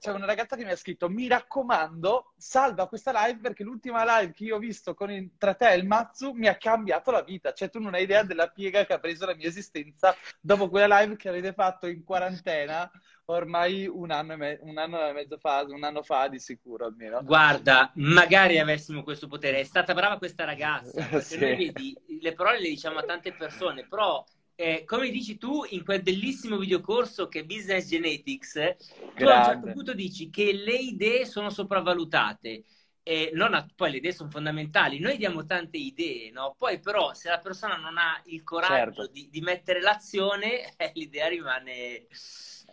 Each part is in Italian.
c'è una ragazza che mi ha scritto mi raccomando salva questa live perché l'ultima live che io ho visto con il, tra te e il Matsu mi ha cambiato la vita cioè tu non hai idea della piega che ha preso la mia esistenza dopo quella live che avete fatto in quarantena ormai un anno, e me- un anno e mezzo fa, un anno fa di sicuro almeno. Guarda, magari avessimo questo potere. È stata brava questa ragazza, sì. noi vedi, le parole le diciamo a tante persone, però eh, come dici tu, in quel bellissimo videocorso che è Business Genetics, tu a un certo punto dici che le idee sono sopravvalutate. Eh, a, poi le idee sono fondamentali, noi diamo tante idee, no? poi però se la persona non ha il coraggio certo. di, di, mettere l'azione, eh, l'idea rimane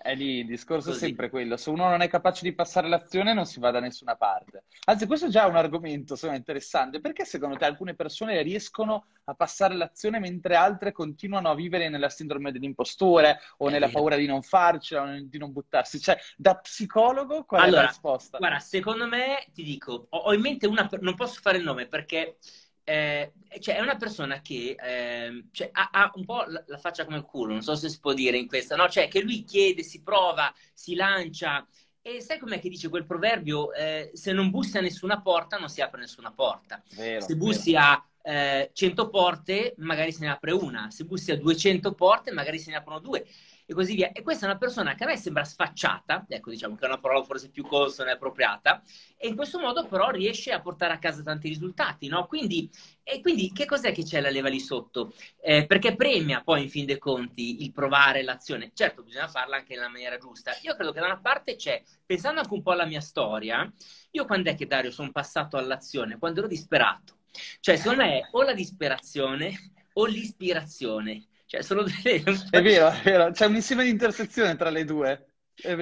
è lì, il discorso Così. è sempre quello. Se uno non è capace di passare l'azione, non si va da nessuna parte. Anzi, questo è già un argomento insomma, interessante. Perché secondo te alcune persone riescono a passare l'azione mentre altre continuano a vivere nella sindrome dell'impostore o è nella vero. paura di non farcela o di non buttarsi? Cioè, da psicologo, qual allora, è la risposta? Guarda, secondo me, ti dico, ho in mente una, non posso fare il nome perché eh, cioè è una persona che eh, cioè, ha, ha, un po' la, la, faccia come il culo, non so se si può dire in questa, no? Cioè che lui chiede, si prova, si lancia. E sai com'è che dice quel proverbio? Eh, se non bussi a nessuna porta, non si apre nessuna porta. Vero, se bussi vero. a eh, 100 porte, magari se ne apre una. Se bussi a 200 porte, magari se ne aprono due e così via. E questa è una persona che a me sembra sfacciata, ecco diciamo che è una parola forse più consona e appropriata, e in questo modo però riesce a portare a casa tanti risultati, no? Quindi, e quindi che cos'è che c'è la leva lì sotto? Eh, perché premia poi in fin dei conti il provare l'azione. Certo, bisogna farla anche nella maniera giusta. Io credo che da una parte c'è, pensando anche un po' alla mia storia, io quando è che Dario sono passato all'azione? Quando ero disperato. Cioè, secondo me o la disperazione o l'ispirazione. Cioè, sono delle... È vero, è vero. C'è un insieme di intersezione tra le due.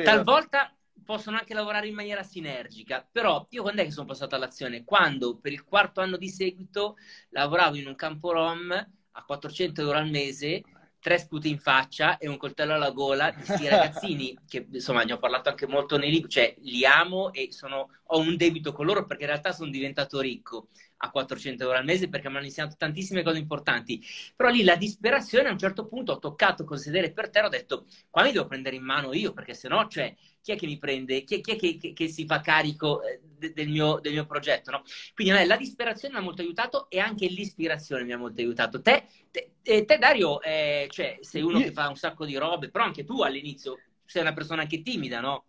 Talvolta possono anche lavorare in maniera sinergica, però io quando è che sono passato all'azione? Quando per il quarto anno di seguito lavoravo in un campo rom a 400 euro al mese tre sputi in faccia e un coltello alla gola di questi ragazzini che insomma ne ho parlato anche molto nei libri, cioè li amo e sono, ho un debito con loro perché in realtà sono diventato ricco a 400 euro al mese perché mi hanno insegnato tantissime cose importanti. Però lì la disperazione a un certo punto ho toccato col sedere per terra, ho detto qua mi devo prendere in mano io perché se no, cioè, chi è che mi prende, chi è, chi è che, che, che, si fa carico eh, de, del, mio, del, mio, progetto, no? Quindi a me la disperazione mi ha molto aiutato e anche l'ispirazione mi ha molto aiutato. Te, te, te Dario, eh, cioè, sei uno che fa un sacco di robe, però anche tu all'inizio sei una persona anche timida, no?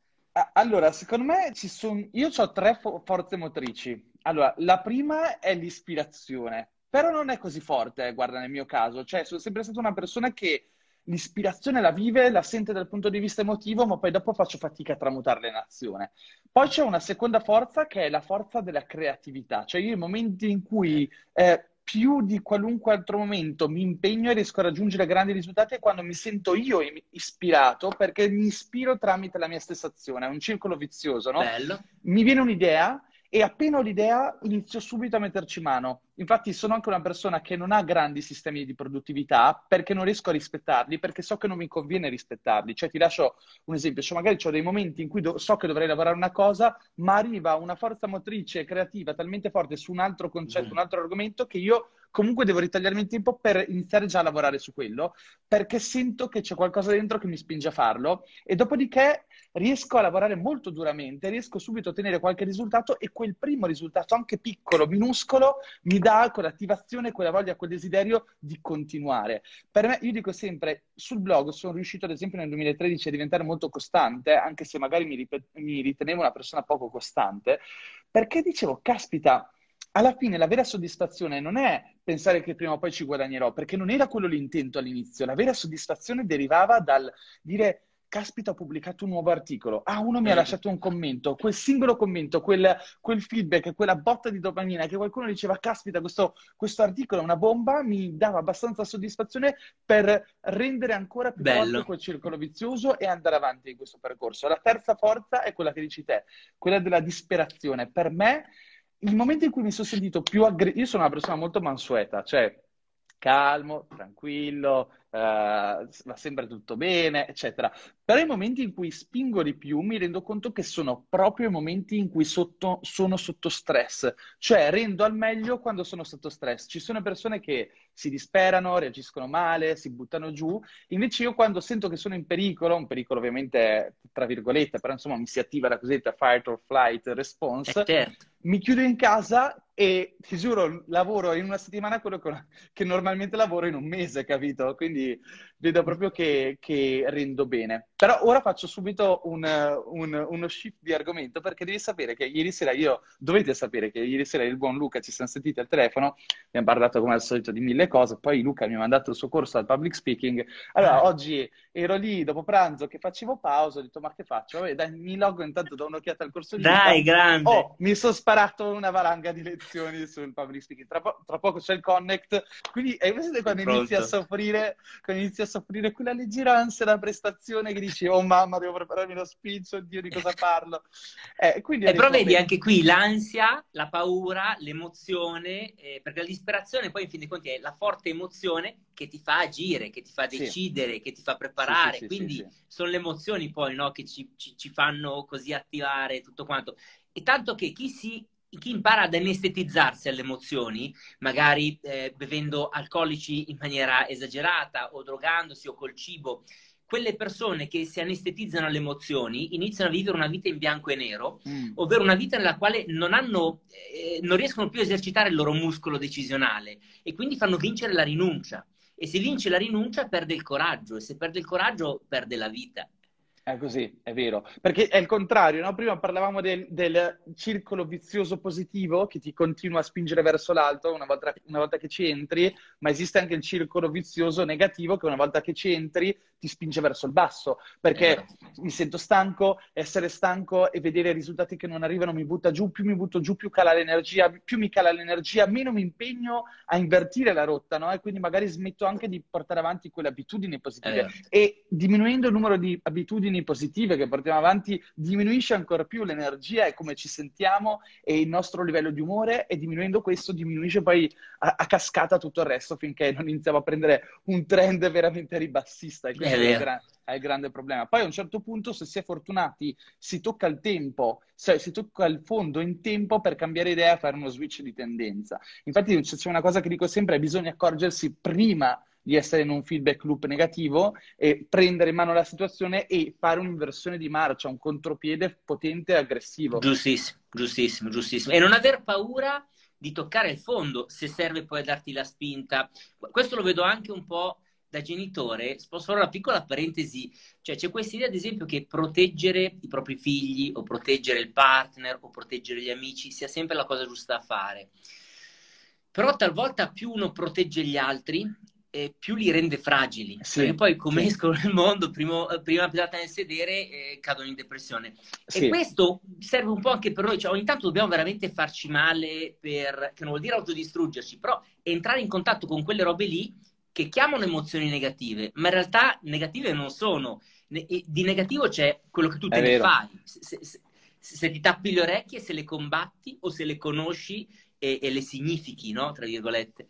Allora, secondo me ci sono. Io ho tre fo- forze motrici. Allora, la prima è l'ispirazione, però non è così forte, guarda, nel mio caso. Cioè, sono sempre stata una persona che l'ispirazione la vive, la sente dal punto di vista emotivo, ma poi dopo faccio fatica a tramutarla in azione. Poi c'è una seconda forza che è la forza della creatività. Cioè, io i momenti in cui eh, più di qualunque altro momento mi impegno e riesco a raggiungere grandi risultati è quando mi sento io ispirato perché mi ispiro tramite la mia stessa azione. È un circolo vizioso, no? Bello. Mi viene un'idea e appena ho l'idea inizio subito a metterci mano. Infatti sono anche una persona che non ha grandi sistemi di produttività perché non riesco a rispettarli, perché so che non mi conviene rispettarli. Cioè ti lascio un esempio, cioè, magari ho dei momenti in cui do- so che dovrei lavorare una cosa, ma arriva una forza motrice creativa talmente forte su un altro concetto, mm. un altro argomento che io comunque devo ritagliarmi il tempo per iniziare già a lavorare su quello, perché sento che c'è qualcosa dentro che mi spinge a farlo e dopodiché riesco a lavorare molto duramente, riesco subito a ottenere qualche risultato e quel primo risultato, anche piccolo, minuscolo, mi dà quell'attivazione, quella voglia, quel desiderio di continuare. Per me, io dico sempre, sul blog sono riuscito ad esempio nel 2013 a diventare molto costante, anche se magari mi, ripet- mi ritenevo una persona poco costante, perché dicevo, caspita, alla fine la vera soddisfazione non è pensare che prima o poi ci guadagnerò, perché non era quello l'intento all'inizio. La vera soddisfazione derivava dal dire caspita, ho pubblicato un nuovo articolo. Ah, uno mi ha lasciato un commento. Quel singolo commento, quel, quel feedback, quella botta di dopamina che qualcuno diceva, caspita, questo, questo, articolo è una bomba, mi dava abbastanza soddisfazione per rendere ancora più Bello. forte quel circolo vizioso e andare avanti in questo percorso. La terza forza è quella che dici te, quella della disperazione. Per me il momento in cui mi sono sentito più aggressivo, io sono una persona molto mansueta, cioè calmo, tranquillo, uh, va sempre tutto bene, eccetera. Però i momenti in cui spingo di più mi rendo conto che sono proprio i momenti in cui sotto, sono sotto stress, cioè rendo al meglio quando sono sotto stress. Ci sono persone che si disperano, reagiscono male, si buttano giù, invece io quando sento che sono in pericolo, un pericolo ovviamente tra virgolette, però insomma mi si attiva la cosiddetta fight or flight response, eh certo. mi chiudo in casa e ti giuro, lavoro in una settimana quello che normalmente lavoro in un mese, capito? Quindi vedo proprio che, che rendo bene. Però ora faccio subito un, un, uno shift di argomento perché devi sapere che ieri sera io, dovete sapere che ieri sera il buon Luca ci siamo sentiti al telefono, abbiamo parlato come al solito di mille cose, poi Luca mi ha mandato il suo corso al public speaking. Allora, ah. oggi ero lì dopo pranzo che facevo pausa, ho detto ma che faccio? Vabbè, dai, mi logo intanto do un'occhiata al corso di Dai, Luca. grande! Oh, mi sono sparato una valanga di lezioni sul public speaking. Tra, po- tra poco c'è il connect, quindi hai quando inizi a soffrire, quando inizi a soffrire quella leggera ansia da prestazione che dici, oh mamma, devo prepararmi lo speech, oddio, di cosa parlo? Eh, quindi però vedi anche qui l'ansia, la paura, l'emozione, eh, perché la disperazione poi in fin dei conti è la forte emozione che ti fa agire, che ti fa decidere, sì. che ti fa preparare. Sì, sì, Quindi sono le emozioni poi no, che ci, ci, ci, fanno così attivare tutto quanto. E tanto che chi si chi impara ad anestetizzarsi alle emozioni, magari eh, bevendo alcolici in maniera esagerata o drogandosi o col cibo, quelle persone che si anestetizzano alle emozioni iniziano a vivere una vita in bianco e nero, mm. ovvero una vita nella quale non, hanno, eh, non riescono più a esercitare il loro muscolo decisionale e quindi fanno vincere la rinuncia. E se vince la rinuncia perde il coraggio e se perde il coraggio perde la vita. È così, è vero. Perché è il contrario, no? Prima parlavamo del, del, circolo vizioso positivo che ti continua a spingere verso l'alto una volta, una volta, che ci entri, ma esiste anche il circolo vizioso negativo che una volta che ci entri ti spinge verso il basso. Perché mi sento stanco, essere stanco e vedere risultati che non arrivano mi butta giù, più mi butto giù, più cala l'energia, più mi cala l'energia, meno mi impegno a invertire la rotta, no? E quindi magari smetto anche di portare avanti quelle abitudini positive. E diminuendo il numero di abitudini abitudini positive che portiamo avanti diminuisce ancora più l'energia e come ci sentiamo e il nostro livello di umore e diminuendo questo diminuisce poi a, a cascata tutto il resto finché non iniziamo a prendere un trend veramente ribassista e questo è, è, gra- è, il grande problema. Poi a un certo punto se si è fortunati si tocca il tempo, cioè si tocca il fondo in tempo per cambiare idea e fare uno switch di tendenza. Infatti c'è una cosa che dico sempre, bisogna accorgersi prima di essere in un feedback loop negativo e prendere in mano la situazione e fare un'inversione di marcia, un contropiede potente e aggressivo. Giustissimo, giustissimo, giustissimo. E non aver paura di toccare il fondo se serve poi a darti la spinta. Questo lo vedo anche un po' da genitore. Posso fare una piccola parentesi? Cioè c'è questa idea, ad esempio, che proteggere i propri figli o proteggere il partner o proteggere gli amici sia sempre la cosa giusta da fare. Però talvolta più uno protegge gli altri eh, più li rende fragili. Sì, perché poi come sì. escono nel mondo, primo, prima pilata nel sedere, eh, cadono in depressione. Sì. E questo serve un po' anche per noi, cioè ogni tanto dobbiamo veramente farci male, per, che non vuol dire autodistruggerci, però entrare in contatto con quelle robe lì che chiamano emozioni negative, ma in realtà negative non sono. Di negativo c'è quello che tu te ne fai. Se, se, se ti tappi le orecchie, se le combatti o se le conosci e, e, le significhi, no? Tra virgolette.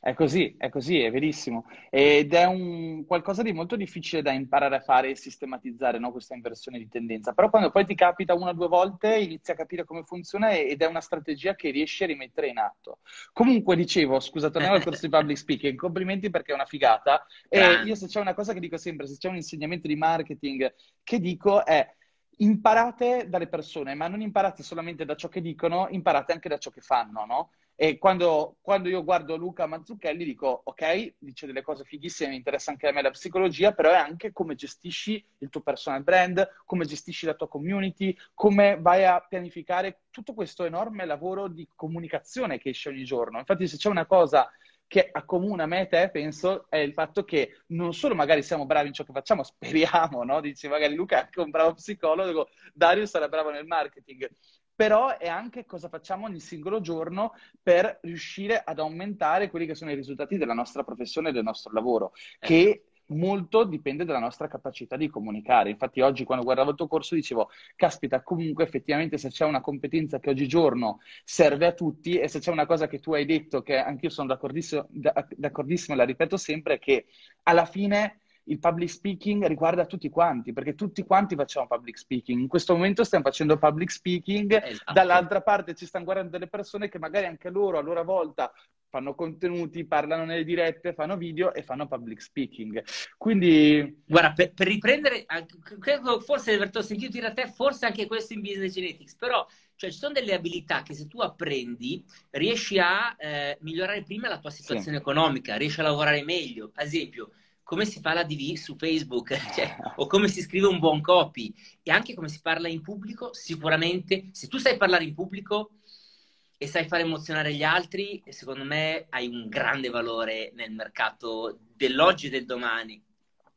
È così, è così, è verissimo. Ed è un qualcosa di molto difficile da imparare a fare e sistematizzare, no? Questa inversione di tendenza. Però quando poi ti capita una o due volte, inizi a capire come funziona ed è una strategia che riesci a rimettere in atto. Comunque, dicevo, scusa, torniamo al corso di public speaking, complimenti perché è una figata. E io se c'è una cosa che dico sempre, se c'è un insegnamento di marketing che dico è imparate dalle persone, ma non imparate solamente da ciò che dicono, imparate anche da ciò che fanno, no? E quando, quando, io guardo Luca Mazzucchelli dico, ok, dice delle cose fighissime, mi interessa anche a me la psicologia, però è anche come gestisci il tuo personal brand, come gestisci la tua community, come vai a pianificare tutto questo enorme lavoro di comunicazione che esce ogni giorno. Infatti se c'è una cosa che accomuna me e te, penso, è il fatto che non solo magari siamo bravi in ciò che facciamo, speriamo, no? Dici magari Luca è anche un bravo psicologo, Dario sarà bravo nel marketing, però è anche cosa facciamo ogni singolo giorno per riuscire ad aumentare quelli che sono i risultati della nostra professione e del nostro lavoro, che molto dipende dalla nostra capacità di comunicare. Infatti oggi quando guardavo il tuo corso dicevo, caspita, comunque effettivamente se c'è una competenza che oggigiorno serve a tutti e se c'è una cosa che tu hai detto, che anch'io sono d'accordissimo, d'accordissimo e la ripeto sempre, è che alla fine il public speaking riguarda tutti quanti, perché tutti quanti facciamo public speaking. In questo momento stiamo facendo public speaking, esatto. dall'altra parte ci stanno guardando delle persone che magari anche loro a loro volta fanno contenuti, parlano nelle dirette, fanno video e fanno public speaking. Quindi... Guarda, per, per riprendere, forse di aver sentito dire a te, forse anche questo in Business Genetics, però cioè, ci sono delle abilità che se tu apprendi riesci a eh, migliorare prima la tua situazione sì. economica, riesci a lavorare meglio. Ad esempio, come si fa la DV su Facebook, cioè, o come si scrive un buon copy, e anche come si parla in pubblico, sicuramente, se tu sai parlare in pubblico, e sai fare emozionare gli altri, secondo me hai un grande valore nel mercato dell'oggi e del domani.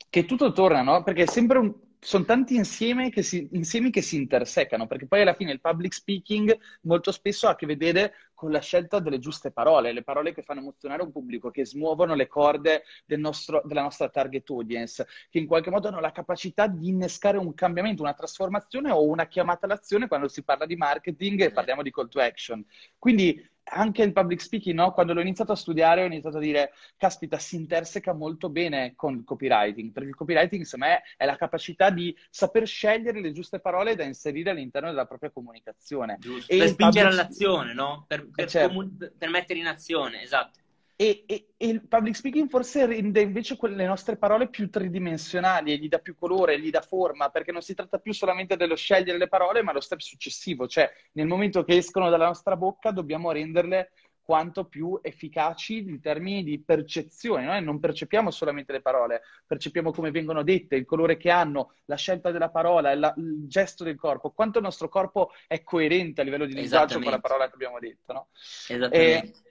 Che tutto torna, no? Perché è sempre un, sono tanti insieme che si, insiemi che si intersecano, perché poi alla fine il public speaking molto spesso ha a che vedere con la scelta delle giuste parole, le parole che fanno emozionare un pubblico, che smuovono le corde del nostro, della nostra target audience, che in qualche modo hanno la capacità di innescare un cambiamento, una trasformazione o una chiamata all'azione quando si parla di marketing e parliamo di call to action. Quindi anche il public speaking, no? quando l'ho iniziato a studiare, ho iniziato a dire, caspita, si interseca molto bene con il copywriting, perché il copywriting, secondo me, è la capacità di saper scegliere le giuste parole da inserire all'interno della propria comunicazione. Giusto. per spingere public... all'azione, no? Per, per, certo. comun... per mettere in azione, esatto. E, e, e, il public speaking forse rende invece quelle nostre parole più tridimensionali e gli dà più colore, gli dà forma, perché non si tratta più solamente dello scegliere le parole, ma lo step successivo, cioè nel momento che escono dalla nostra bocca dobbiamo renderle quanto più efficaci in termini di percezione. Noi non percepiamo solamente le parole, percepiamo come vengono dette, il colore che hanno, la scelta della parola, la, il gesto del corpo, quanto il nostro corpo è coerente a livello di linguaggio con la parola che abbiamo detto. No? Esattamente. E,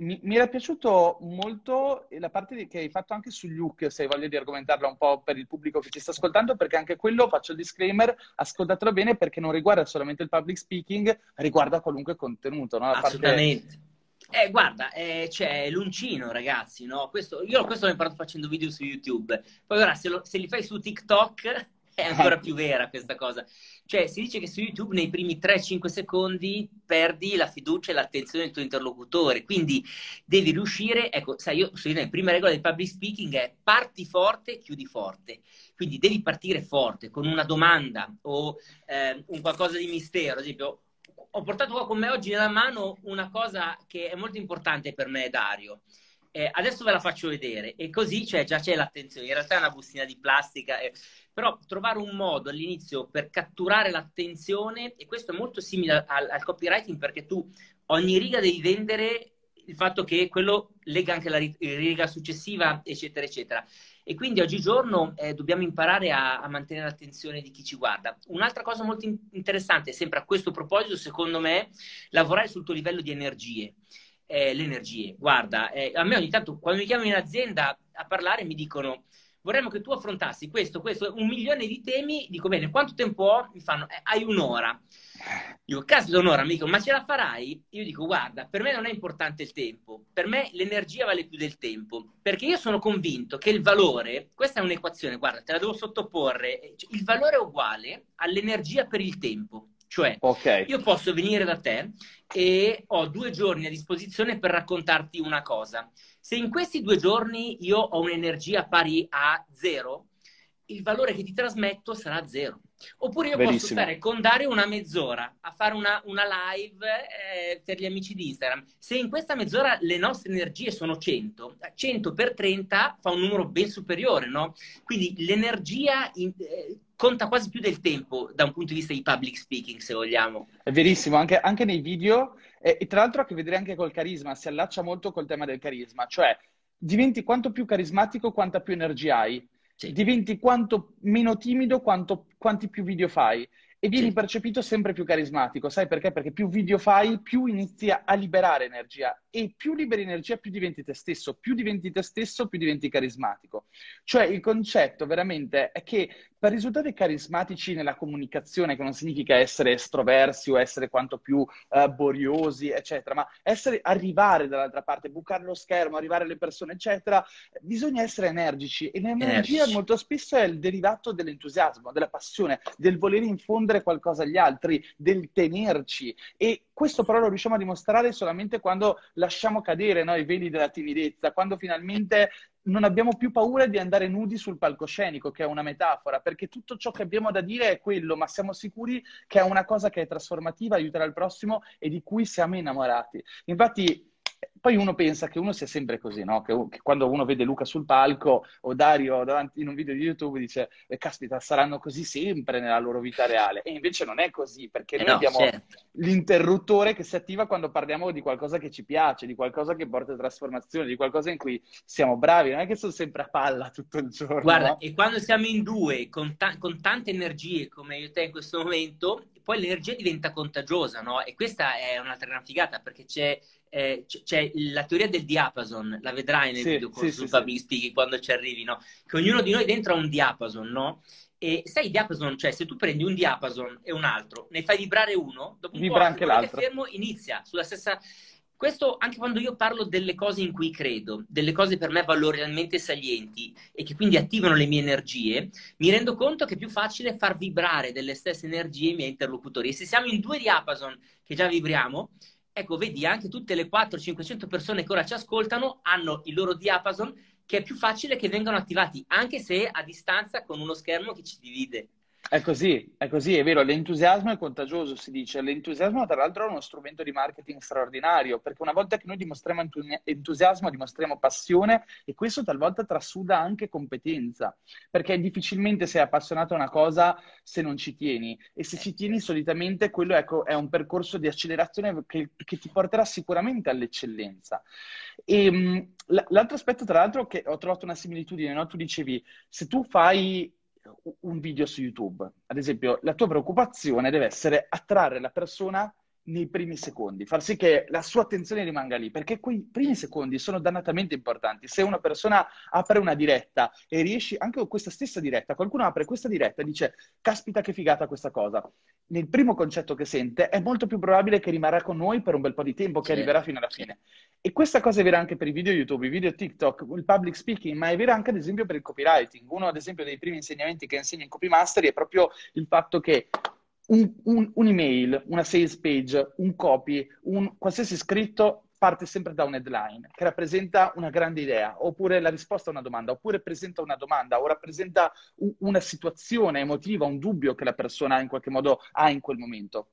mi, mi, era piaciuto molto la parte che hai fatto anche sugli hook, se hai voglia di argomentarla un po' per il pubblico che ci sta ascoltando, perché anche quello, faccio il disclaimer, ascoltatelo bene perché non riguarda solamente il public speaking, riguarda qualunque contenuto. No? Assolutamente. Parte... Eh, guarda, eh, c'è l'uncino, ragazzi, no? Questo, io questo l'ho imparato facendo video su YouTube. Poi ora, se, lo, se li fai su TikTok, è ancora più vera questa cosa. Cioè, si dice che su YouTube nei primi 3-5 secondi perdi la fiducia e l'attenzione del tuo interlocutore. Quindi devi riuscire, ecco, sai, io so la prima regola del public speaking è parti forte, chiudi forte. Quindi devi partire forte con una domanda o eh, un qualcosa di mistero. Ad esempio, ho portato qua con me oggi nella mano una cosa che è molto importante per me, Dario. Eh, adesso ve la faccio vedere e così cioè, già c'è l'attenzione. In realtà è una bustina di plastica. Eh però trovare un modo all'inizio per catturare l'attenzione, e questo è molto simile al, al copywriting perché tu ogni riga devi vendere il fatto che quello lega anche la riga successiva, eccetera, eccetera. E quindi oggigiorno eh, dobbiamo imparare a, a, mantenere l'attenzione di chi ci guarda. Un'altra cosa molto in- interessante, sempre a questo proposito, secondo me, lavorare sul tuo livello di energie. Eh, le energie. Guarda, eh, a me ogni tanto quando mi chiamano in azienda a parlare mi dicono vorremmo che tu affrontassi questo, questo, un milione di temi, dico bene, quanto tempo ho? Mi fanno, eh, hai un'ora. Dico, caspita un'ora, mi dicono, ma ce la farai? Io dico, guarda, per me non è importante il tempo, per me l'energia vale più del tempo, perché io sono convinto che il valore, questa è un'equazione, guarda, te la devo sottoporre, il valore è uguale all'energia per il tempo. Cioè, okay. io posso venire da te e ho due giorni a disposizione per raccontarti una cosa. Se in questi due giorni io ho un'energia pari a zero, il valore che ti trasmetto sarà zero. Oppure io Benissimo. posso stare con Dario una mezz'ora a fare una, una live eh, per gli amici di Instagram. Se in questa mezz'ora le nostre energie sono 100, 100 per 30 fa un numero ben superiore, no? Quindi l'energia in, eh, conta quasi più del tempo da un punto di vista di public speaking, se vogliamo. È verissimo, anche, anche nei video, e, e, tra l'altro ha a che vedere anche col carisma, si allaccia molto col tema del carisma, cioè diventi quanto più carismatico, quanta più energia hai, sì. diventi quanto meno timido, quanto, quanti più video fai. e vieni sì. percepito sempre più carismatico. Sai perché? Perché più video fai, più inizi a liberare energia e più liberi energia, più diventi te stesso, più diventi te stesso, più diventi carismatico. Cioè il concetto veramente è che per risultati carismatici nella comunicazione, che non significa essere estroversi o essere quanto più uh, boriosi, eccetera, ma essere, arrivare dall'altra parte, bucare lo schermo, arrivare alle persone, eccetera, bisogna essere energici e l'energia molto spesso è il derivato dell'entusiasmo, della passione, del voler infondere qualcosa agli altri, del tenerci. E questo però lo riusciamo a dimostrare solamente quando lasciamo cadere no, i veli della timidezza, quando finalmente non abbiamo più paura di andare nudi sul palcoscenico, che è una metafora, perché tutto ciò che abbiamo da dire è quello, ma siamo sicuri che è una cosa che è trasformativa, aiuterà il prossimo e di cui siamo innamorati. Infatti, poi uno pensa che uno sia sempre così, no? Che, che, quando uno vede Luca sul palco o Dario davanti in un video di YouTube dice, eh, caspita, saranno così sempre nella loro vita reale. E invece non è così, perché eh noi no, abbiamo certo. l'interruttore che si attiva quando parliamo di qualcosa che ci piace, di qualcosa che porta trasformazione, di qualcosa in cui siamo bravi. Non è che sono sempre a palla tutto il giorno. Guarda, no? e quando siamo in due, con, ta- con tante energie, come io e te in questo momento, poi l'energia diventa contagiosa, no? E questa è un'altra gran figata, perché c'è eh, c'è la teoria del diapason, la vedrai nel sì, videocorso sì, su sì, Public Speaking quando ci arrivi, no? Che ognuno di noi dentro ha un diapason, no? E sai il diapason, cioè se tu prendi un diapason e un altro, ne fai vibrare uno, dopo un Vibra po' anche l'altro. fermo inizia sulla stessa... Questo anche quando io parlo delle cose in cui credo, delle cose per me valorialmente salienti e che quindi attivano le mie energie, mi rendo conto che è più facile far vibrare delle stesse energie i miei interlocutori. E se siamo in due diapason che già vibriamo, ecco, vedi, anche tutte le 400-500 persone che ora ci ascoltano hanno il loro diapason che è più facile che vengano attivati, anche se a distanza con uno schermo che ci divide. È così, è così, è vero, l'entusiasmo è contagioso, si dice. L'entusiasmo, tra l'altro, è uno strumento di marketing straordinario, perché una volta che noi dimostriamo entusiasmo, dimostriamo passione e questo talvolta trasuda anche competenza, perché difficilmente sei appassionato a una cosa se non ci tieni e se ci tieni solitamente quello ecco, è un percorso di accelerazione che, che ti porterà sicuramente all'eccellenza. E, ehm, l'altro aspetto, tra l'altro, che ho trovato una similitudine, no? tu dicevi, se tu fai un video su YouTube. Ad esempio, la tua preoccupazione deve essere attrarre la persona nei primi secondi, far sì che la sua attenzione rimanga lì, perché quei primi secondi sono dannatamente importanti. Se una persona apre una diretta e riesci, anche con questa stessa diretta, qualcuno apre questa diretta e dice, caspita che figata questa cosa, nel primo concetto che sente è molto più probabile che rimarrà con noi per un bel po' di tempo, che sì. arriverà fino alla fine. E questa cosa è vera anche per i video YouTube, i video TikTok, il public speaking, ma è vera anche ad esempio per il copywriting. Uno ad esempio dei primi insegnamenti che insegna in Copy Mastery è proprio il fatto che un, un, un'email, una sales page, un copy, un qualsiasi scritto parte sempre da un headline che rappresenta una grande idea, oppure la risposta a una domanda, oppure presenta una domanda o rappresenta una situazione emotiva, un dubbio che la persona in qualche modo ha in quel momento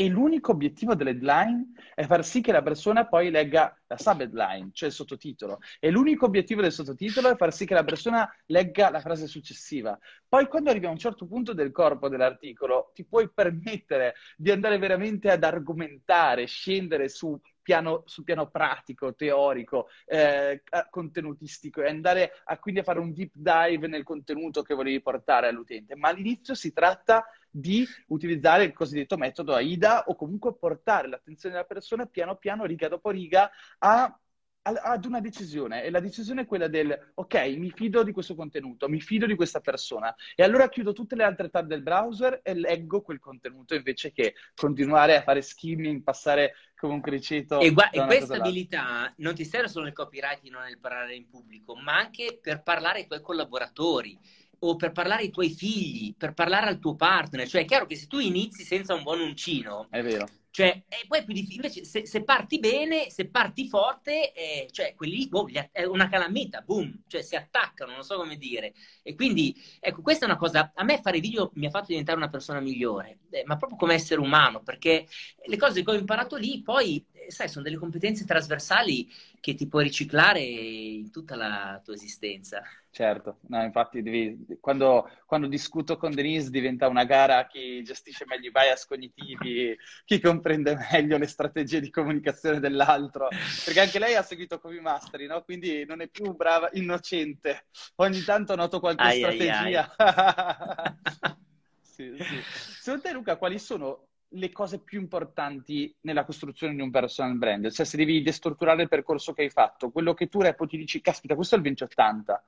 e l'unico obiettivo dell'headline è far sì che la persona poi legga la subheadline, cioè il sottotitolo. E l'unico obiettivo del sottotitolo è far sì che la persona legga la frase successiva. Poi quando arrivi a un certo punto del corpo dell'articolo, ti puoi permettere di andare veramente ad argomentare, scendere su piano, sul piano pratico, teorico, eh, contenutistico e andare a, quindi a fare un deep dive nel contenuto che volevi portare all'utente. Ma all'inizio si tratta di utilizzare il cosiddetto metodo AIDA o comunque portare l'attenzione della persona piano piano, riga dopo riga, a ad una decisione e la decisione è quella del ok, mi fido di questo contenuto, mi fido di questa persona e allora chiudo tutte le altre tab del browser e leggo quel contenuto invece che continuare a fare skimming, passare come un criceto. E, gua- e questa abilità non ti serve solo nel copywriting, non nel parlare in pubblico, ma anche per parlare ai tuoi collaboratori o per parlare ai tuoi figli, per parlare al tuo partner. Cioè, è chiaro che se tu inizi senza un buon uncino, è vero. Cioè, e poi è più difficile. Invece, se, se, parti bene, se parti forte, eh, cioè, quelli boh, è una calamita, boom, cioè si attaccano, non so come dire. E quindi, ecco, questa è una cosa. A me fare video mi ha fatto diventare una persona migliore, eh, ma proprio come essere umano, perché le cose che ho imparato lì, poi, sai, sono delle competenze trasversali che ti puoi riciclare in tutta la tua esistenza. Certo, no, infatti devi, quando, quando, discuto con Denise diventa una gara chi gestisce meglio i bias cognitivi, chi comprende meglio le strategie di comunicazione dell'altro, perché anche lei ha seguito Copy Mastery, no? quindi non è più brava, innocente. Ogni tanto noto qualche ai strategia. Ai, ai. sì, sì. Secondo te, Luca, quali sono le cose più importanti nella costruzione di un personal brand? Cioè, se devi destrutturare il percorso che hai fatto, quello che tu reputi dici, caspita, questo è il 2080.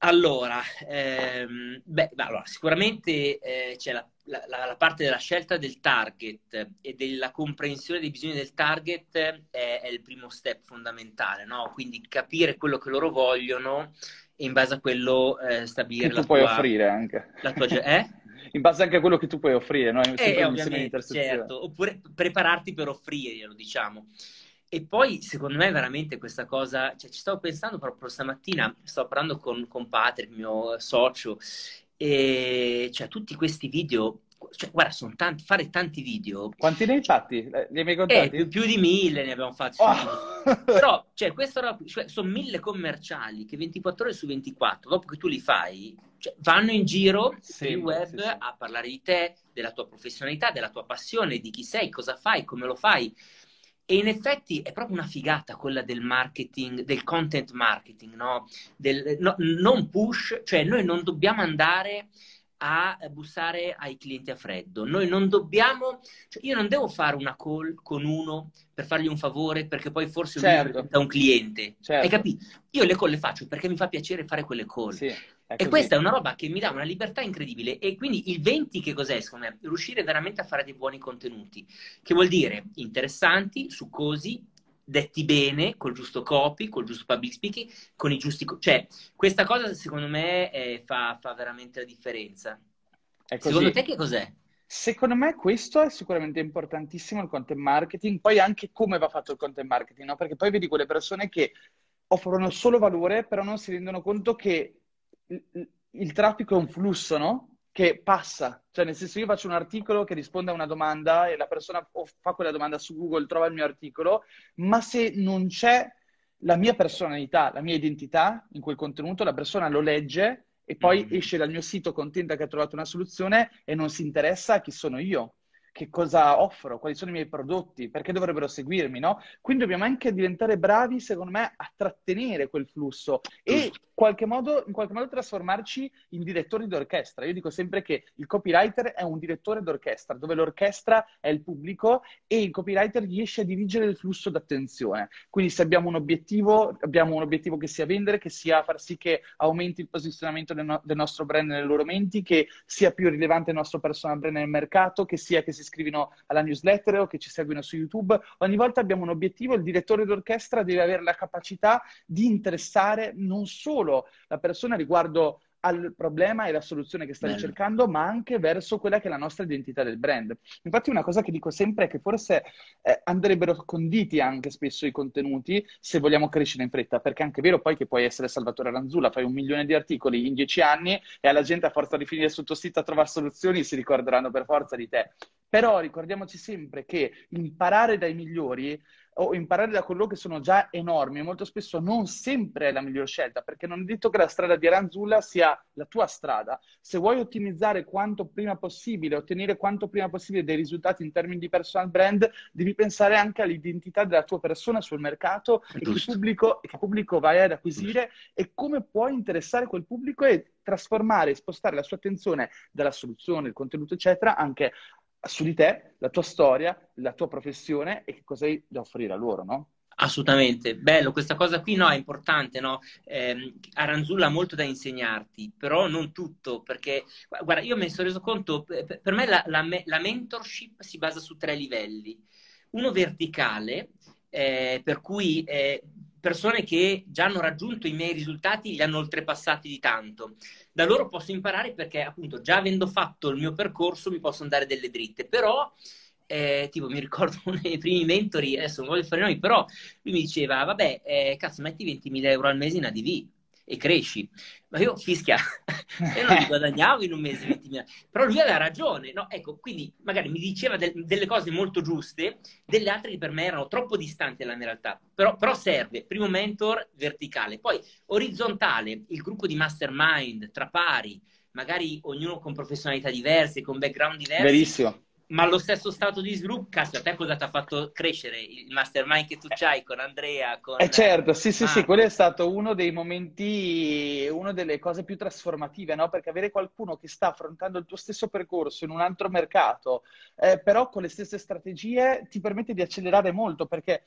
Allora, ehm, beh, allora, sicuramente eh, c'è la, la, la, parte della scelta del target e della comprensione dei bisogni del target è, è il primo step fondamentale, no? Quindi capire quello che loro vogliono e in base a quello eh, stabilire che tu puoi offrire anche. La tua, eh? in base anche a quello che tu puoi offrire, no? Eh, ovviamente, certo. Oppure prepararti per offrirglielo, diciamo. E poi, secondo me, veramente questa cosa, cioè, ci stavo pensando proprio stamattina, stavo parlando con, con Patrick, mio socio, e cioè, tutti questi video, cioè, guarda, sono tanti, fare tanti video. Quanti ne hai fatti? Eh, li hai mai contati? Eh, più di mille ne abbiamo fatti. Oh. Però, cioè, era, cioè, sono mille commerciali che 24 ore su 24, dopo che tu li fai, cioè, vanno in giro sì, il web sì, sì. a parlare di te, della tua professionalità, della tua passione, di chi sei, cosa fai, come lo fai. E in effetti è proprio una figata quella del marketing, del content marketing, no? Del, no, non push, cioè noi non dobbiamo andare a bussare ai clienti a freddo. Noi non dobbiamo, cioè io non devo fare una call con uno per fargli un favore perché poi forse certo. lui un cliente. Certo. Hai capito? Io le call le faccio perché mi fa piacere fare quelle call. Sì. E questa è una roba che mi dà una libertà incredibile. E quindi il 20 che cos'è, secondo me? Riuscire veramente a fare dei buoni contenuti, che vuol dire interessanti, succosi, detti bene, col giusto copy, col giusto public speaking, con i giusti... Cioè, questa cosa secondo me eh, fa, fa, veramente la differenza. Secondo te che cos'è? Secondo me questo è sicuramente importantissimo il content marketing, poi anche come va fatto il content marketing, no? Perché poi vedi quelle persone che offrono solo valore, però non si rendono conto che il traffico è un flusso, no? Che passa. Cioè, nel senso, io faccio un articolo che risponde a una domanda e la persona fa quella domanda su Google, trova il mio articolo, ma se non c'è la mia personalità, la mia identità in quel contenuto, la persona lo legge e poi mm-hmm. esce dal mio sito contenta che ha trovato una soluzione e non si interessa a chi sono io che cosa offro, quali sono i miei prodotti, perché dovrebbero seguirmi, no? Quindi dobbiamo anche diventare bravi, secondo me, a trattenere quel flusso e qualche modo, in qualche modo trasformarci in direttori d'orchestra. Io dico sempre che il copywriter è un direttore d'orchestra, dove l'orchestra è il pubblico e il copywriter riesce a dirigere il flusso d'attenzione. Quindi se abbiamo un obiettivo, abbiamo un obiettivo che sia vendere, che sia far sì che aumenti il posizionamento del, no- del nostro brand nelle loro menti, che sia più rilevante il nostro personal brand nel mercato, che sia che si iscrivino alla newsletter o che ci seguino su YouTube. Ogni volta abbiamo un obiettivo, il direttore d'orchestra deve avere la capacità di interessare non solo la persona riguardo al problema e alla soluzione che sta Bello. ricercando, ma anche verso quella che è la nostra identità del brand. Infatti una cosa che dico sempre è che forse eh, andrebbero conditi anche spesso i contenuti se vogliamo crescere in fretta, perché è anche vero poi che puoi essere Salvatore Ranzulla, fai un milione di articoli in dieci anni e alla gente a forza di finire sul tuo sito a trovare soluzioni si ricorderanno per forza di te. Però ricordiamoci sempre che imparare dai migliori o imparare da coloro che sono già enormi, molto spesso non sempre è la migliore scelta, perché non è detto che la strada di Aranzulla sia la tua strada. Se vuoi ottimizzare quanto prima possibile, ottenere quanto prima possibile dei risultati in termini di personal brand, devi pensare anche all'identità della tua persona sul mercato e che pubblico, che pubblico vai ad acquisire e come puoi interessare quel pubblico e trasformare, spostare la sua attenzione dalla soluzione, il contenuto, eccetera, anche su di te, la tua storia, la tua professione e che cosa hai da offrire a loro, no? Assolutamente, bello, questa cosa qui no, è importante, no? Eh, Aranzulla ha molto da insegnarti, però non tutto, perché, guarda, io mi sono reso conto, per me la, la, la mentorship si basa su tre livelli. Uno verticale, eh, per cui eh, persone che già hanno raggiunto i miei risultati li hanno oltrepassati di tanto. Da loro posso imparare perché, appunto, già avendo fatto il mio percorso mi possono dare delle dritte, però... Eh, tipo mi ricordo uno dei primi mentori, adesso non voglio fare nomi, però lui mi diceva, vabbè, eh, cazzo, metti 20.000 euro al mese in ADV, e cresci. Ma io fischia, io non guadagnavo in un mese 20.000, però lui aveva ragione, no? Ecco, quindi magari mi diceva de- delle cose molto giuste, delle altre che per me erano troppo distanti dalla mia realtà, però, però serve, primo mentor verticale, poi orizzontale, il gruppo di mastermind tra pari, magari ognuno con professionalità diverse, con background diversi. Verissimo ma lo stesso stato di sviluppo, cazzo, a te cosa ti ha fatto crescere il mastermind che tu c'hai con Andrea? Con... Eh certo, sì, sì, ah. sì, quello è stato uno dei momenti, una delle cose più trasformative, no? Perché avere qualcuno che sta affrontando il tuo stesso percorso in un altro mercato, eh, però con le stesse strategie, ti permette di accelerare molto, perché,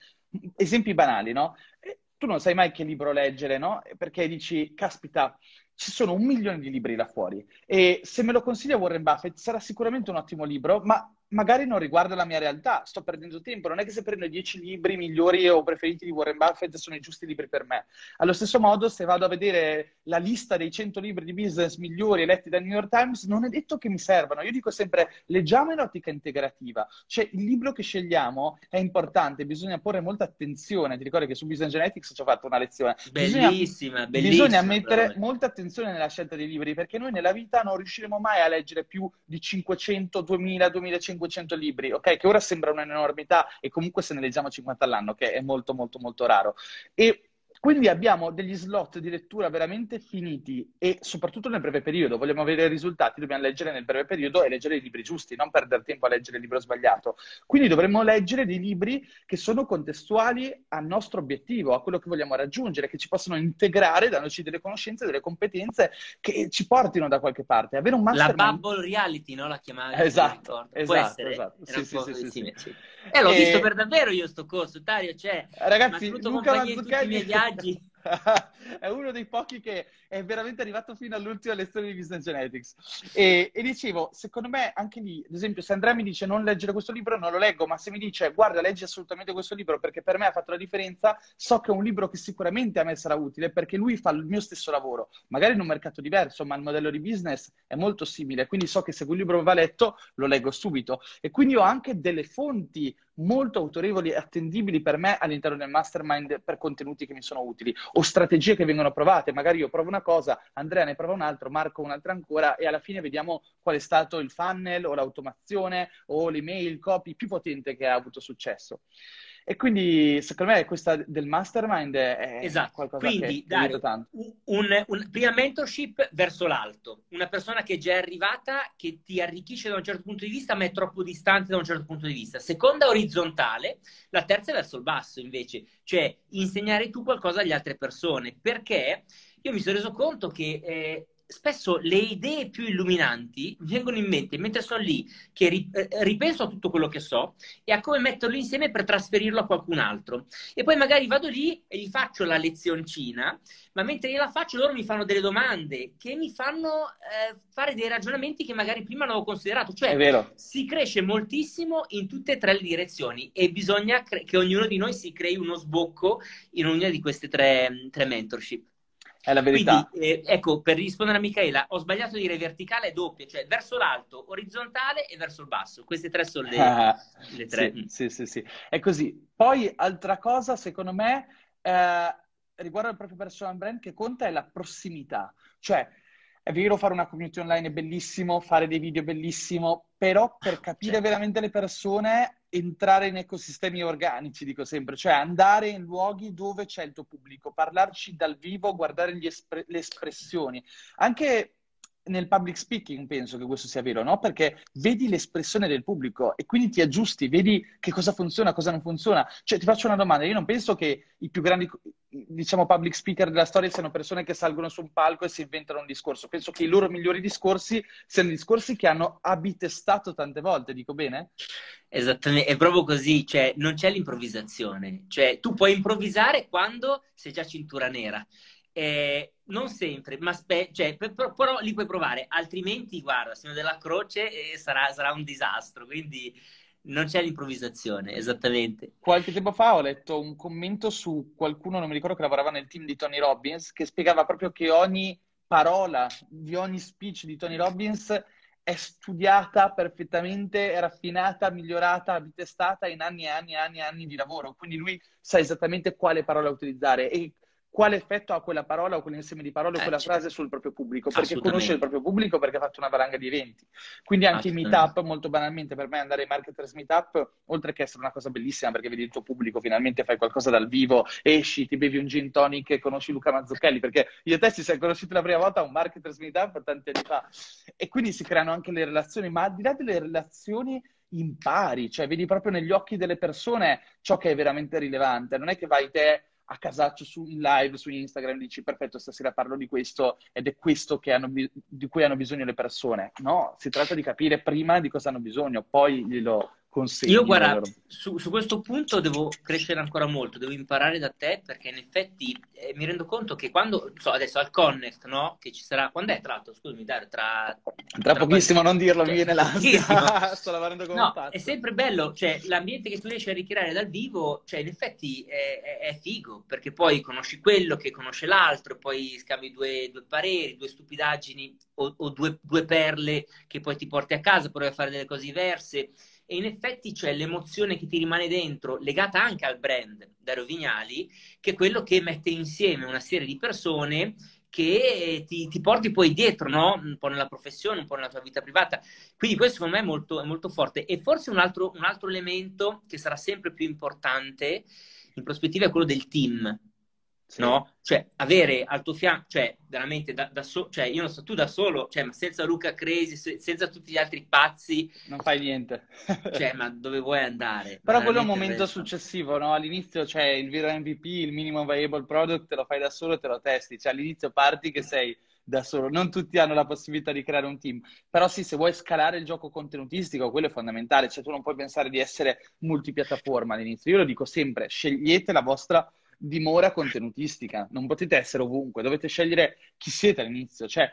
esempi banali, no? Eh, tu non sai mai che libro leggere, no? Perché dici, caspita, ci sono un milione di libri là fuori. E se me lo consiglia Warren Buffett sarà sicuramente un ottimo libro, ma magari non riguarda la mia realtà, sto perdendo tempo, non è che se prendo i dieci libri migliori o preferiti di Warren Buffett sono i giusti libri per me. Allo stesso modo, se vado a vedere la lista dei 100 libri di business migliori letti dal New York Times, non è detto che mi servano. Io dico sempre, leggiamo in ottica integrativa. Cioè, il libro che scegliamo è importante, bisogna porre molta attenzione. Ti ricordi che su Business Genetics ci ho fatto una lezione. Bellissima, bisogna, bellissima. Bisogna mettere però. molta attenzione nella scelta dei libri, perché noi nella vita non riusciremo mai a leggere più di 500, 2000, 2500 500 libri, ok? Che ora sembra un'enormità e comunque se ne leggiamo 50 all'anno, che è molto molto molto raro. E quindi abbiamo degli slot di lettura veramente finiti e soprattutto nel breve periodo. Vogliamo i risultati, dobbiamo leggere nel breve periodo e leggere i libri giusti, non perdere tempo a leggere il libro sbagliato. Quindi dovremmo leggere dei libri che sono contestuali al nostro obiettivo, a quello che vogliamo raggiungere, che ci possono integrare, dandoci delle conoscenze, delle competenze che ci portino da qualche parte. Avere un mastermind... La bubble reality, no? La chiamata. Esatto, esatto, esatto. Sì, sì, sì, sì, sì. Eh, l'ho e... visto per davvero io sto corso, Dario, cioè... Ragazzi, Luca Mazzucchelli... verdade. è uno dei pochi che è veramente arrivato fino all'ultima lezione di Business Genetics. E, e, dicevo, secondo me anche lì, ad esempio, se Andrea mi dice non leggere questo libro, non lo leggo, ma se mi dice guarda, leggi assolutamente questo libro perché per me ha fatto la differenza, so che è un libro che sicuramente a me sarà utile perché lui fa il mio stesso lavoro, magari in un mercato diverso, ma il modello di business è molto simile, quindi so che se quel libro va letto, lo leggo subito. E quindi ho anche delle fonti molto autorevoli e attendibili per me all'interno del mastermind per contenuti che mi sono utili o strategie che vengono provate. Magari io provo una cosa, Andrea ne prova un altro, Marco un'altra ancora e alla fine vediamo qual è stato il funnel o l'automazione o l'email copy più potente che ha avuto successo. E quindi secondo me questa del mastermind è esatto. qualcosa quindi, che Dario, tanto. Un, un, prima mentorship verso l'alto, una persona che è già arrivata, che ti arricchisce da un certo punto di vista, ma è troppo distante da un certo punto di vista. Seconda orizzontale, la terza è verso il basso invece, cioè insegnare tu qualcosa alle altre persone, perché io mi sono reso conto che eh, spesso le idee più illuminanti vengono in mente mentre sono lì, che eh, ripenso a tutto quello che so e a come metterlo insieme per trasferirlo a qualcun altro. E poi magari vado lì e gli faccio la lezioncina, ma mentre gliela faccio loro mi fanno delle domande che mi fanno eh, fare dei ragionamenti che magari prima non avevo considerato. Cioè, si cresce moltissimo in tutte e tre le direzioni e bisogna cre- che ognuno di noi si crei uno sbocco in ognuna di queste tre, tre mentorship. È la verità. Quindi, eh, ecco, per rispondere a Michaela, ho sbagliato a dire verticale e doppia, cioè verso l'alto, orizzontale e verso il basso. Queste tre sono le, le tre. Sì, sì, sì, sì, È così. Poi, altra cosa, secondo me, eh, riguardo al proprio personal brand, che conta è la prossimità. Cioè, è vero, fare una community online è bellissimo, fare dei video è bellissimo, però per capire certo. veramente le persone entrare in ecosistemi organici, dico sempre, cioè andare in luoghi dove c'è il tuo pubblico, parlarci dal vivo, guardare espre- le espressioni. Anche nel public speaking penso che questo sia vero, no? Perché vedi l'espressione del pubblico e quindi ti aggiusti, vedi che cosa funziona, cosa non funziona. Cioè, ti faccio una domanda, io non penso che i più grandi, diciamo, public speaker della storia siano persone che salgono su un palco e si inventano un discorso. Penso che i loro migliori discorsi siano discorsi che hanno abitestato tante volte, dico bene? Esattamente, è proprio così, cioè non c'è l'improvvisazione, cioè tu puoi improvvisare quando sei già cintura nera. Eh, non sempre, ma spe- cioè, per, per, però li puoi provare, altrimenti, guarda, siamo della croce e sarà, sarà un disastro. Quindi non c'è l'improvvisazione, esattamente. Qualche tempo fa ho letto un commento su qualcuno, non mi ricordo che lavorava nel team di Tony Robbins, che spiegava proprio che ogni parola di ogni speech di Tony Robbins è studiata perfettamente, raffinata, migliorata, bitestata in anni e anni e anni anni di lavoro. Quindi lui sa esattamente quale parola utilizzare e quale effetto ha quella parola o quell'insieme di parole o eh, quella certo. frase sul proprio pubblico, perché conosce il proprio pubblico perché ha fatto una valanga di eventi. Quindi anche i meetup, molto banalmente, per me andare ai marketers meetup, oltre che essere una cosa bellissima perché vedi il tuo pubblico, finalmente fai qualcosa dal vivo, esci, ti bevi un gin tonic e conosci Luca Mazzucchelli, perché io e te ci siamo conosciuti la prima volta a un marketers meetup tanti anni fa. E quindi si creano anche le relazioni, ma al di là delle relazioni impari, cioè vedi proprio negli occhi delle persone ciò che è veramente rilevante. Non è che vai te a casaccio su, in live su Instagram dici perfetto, stasera parlo di questo ed è questo hanno, di cui hanno bisogno le persone. No, si tratta di capire prima di cosa hanno bisogno, poi glielo consegni. Io guarda, su, su, questo punto devo crescere ancora molto, devo imparare da te perché in effetti mi rendo conto che quando, so, adesso al Connect, no? Che ci sarà, quando è tra l'altro, scusami Dario, tra... Tra, tra pochissimo, quando... non dirlo, cioè, mi viene l'ansia, sto lavorando come no, è sempre bello, cioè l'ambiente che tu riesci a ricreare dal vivo, cioè in effetti è, è, è figo, perché poi conosci quello che conosce l'altro, poi scambi due, due pareri, due stupidaggini o, o due, due perle che poi ti porti a casa, provi a fare delle cose diverse e in effetti c'è l'emozione che ti rimane dentro, legata anche al brand Dario Vignali, che è quello che mette insieme una serie di persone che ti, ti, porti poi dietro, no? Un po' nella professione, un po' nella tua vita privata. Quindi questo secondo me è molto, è molto forte. E forse un altro, un altro elemento che sarà sempre più importante in prospettiva è quello del team sì. no? Cioè, avere al tuo fianco, cioè, veramente da, da solo, cioè, io non so, tu da solo, cioè, ma senza Luca Cresi, se, senza tutti gli altri pazzi... Non fai niente. cioè, ma dove vuoi andare? Però quello è un momento successivo, no? All'inizio c'è il vero MVP, il minimum viable product, te lo fai da solo e te lo testi. Cioè, all'inizio parti che sei da solo. Non tutti hanno la possibilità di creare un team. Però sì, se vuoi scalare il gioco contenutistico, quello è fondamentale. Cioè, tu non puoi pensare di essere multipiattaforma all'inizio. Io lo dico sempre, scegliete la vostra dimora contenutistica, non potete essere ovunque, dovete scegliere chi siete all'inizio, cioè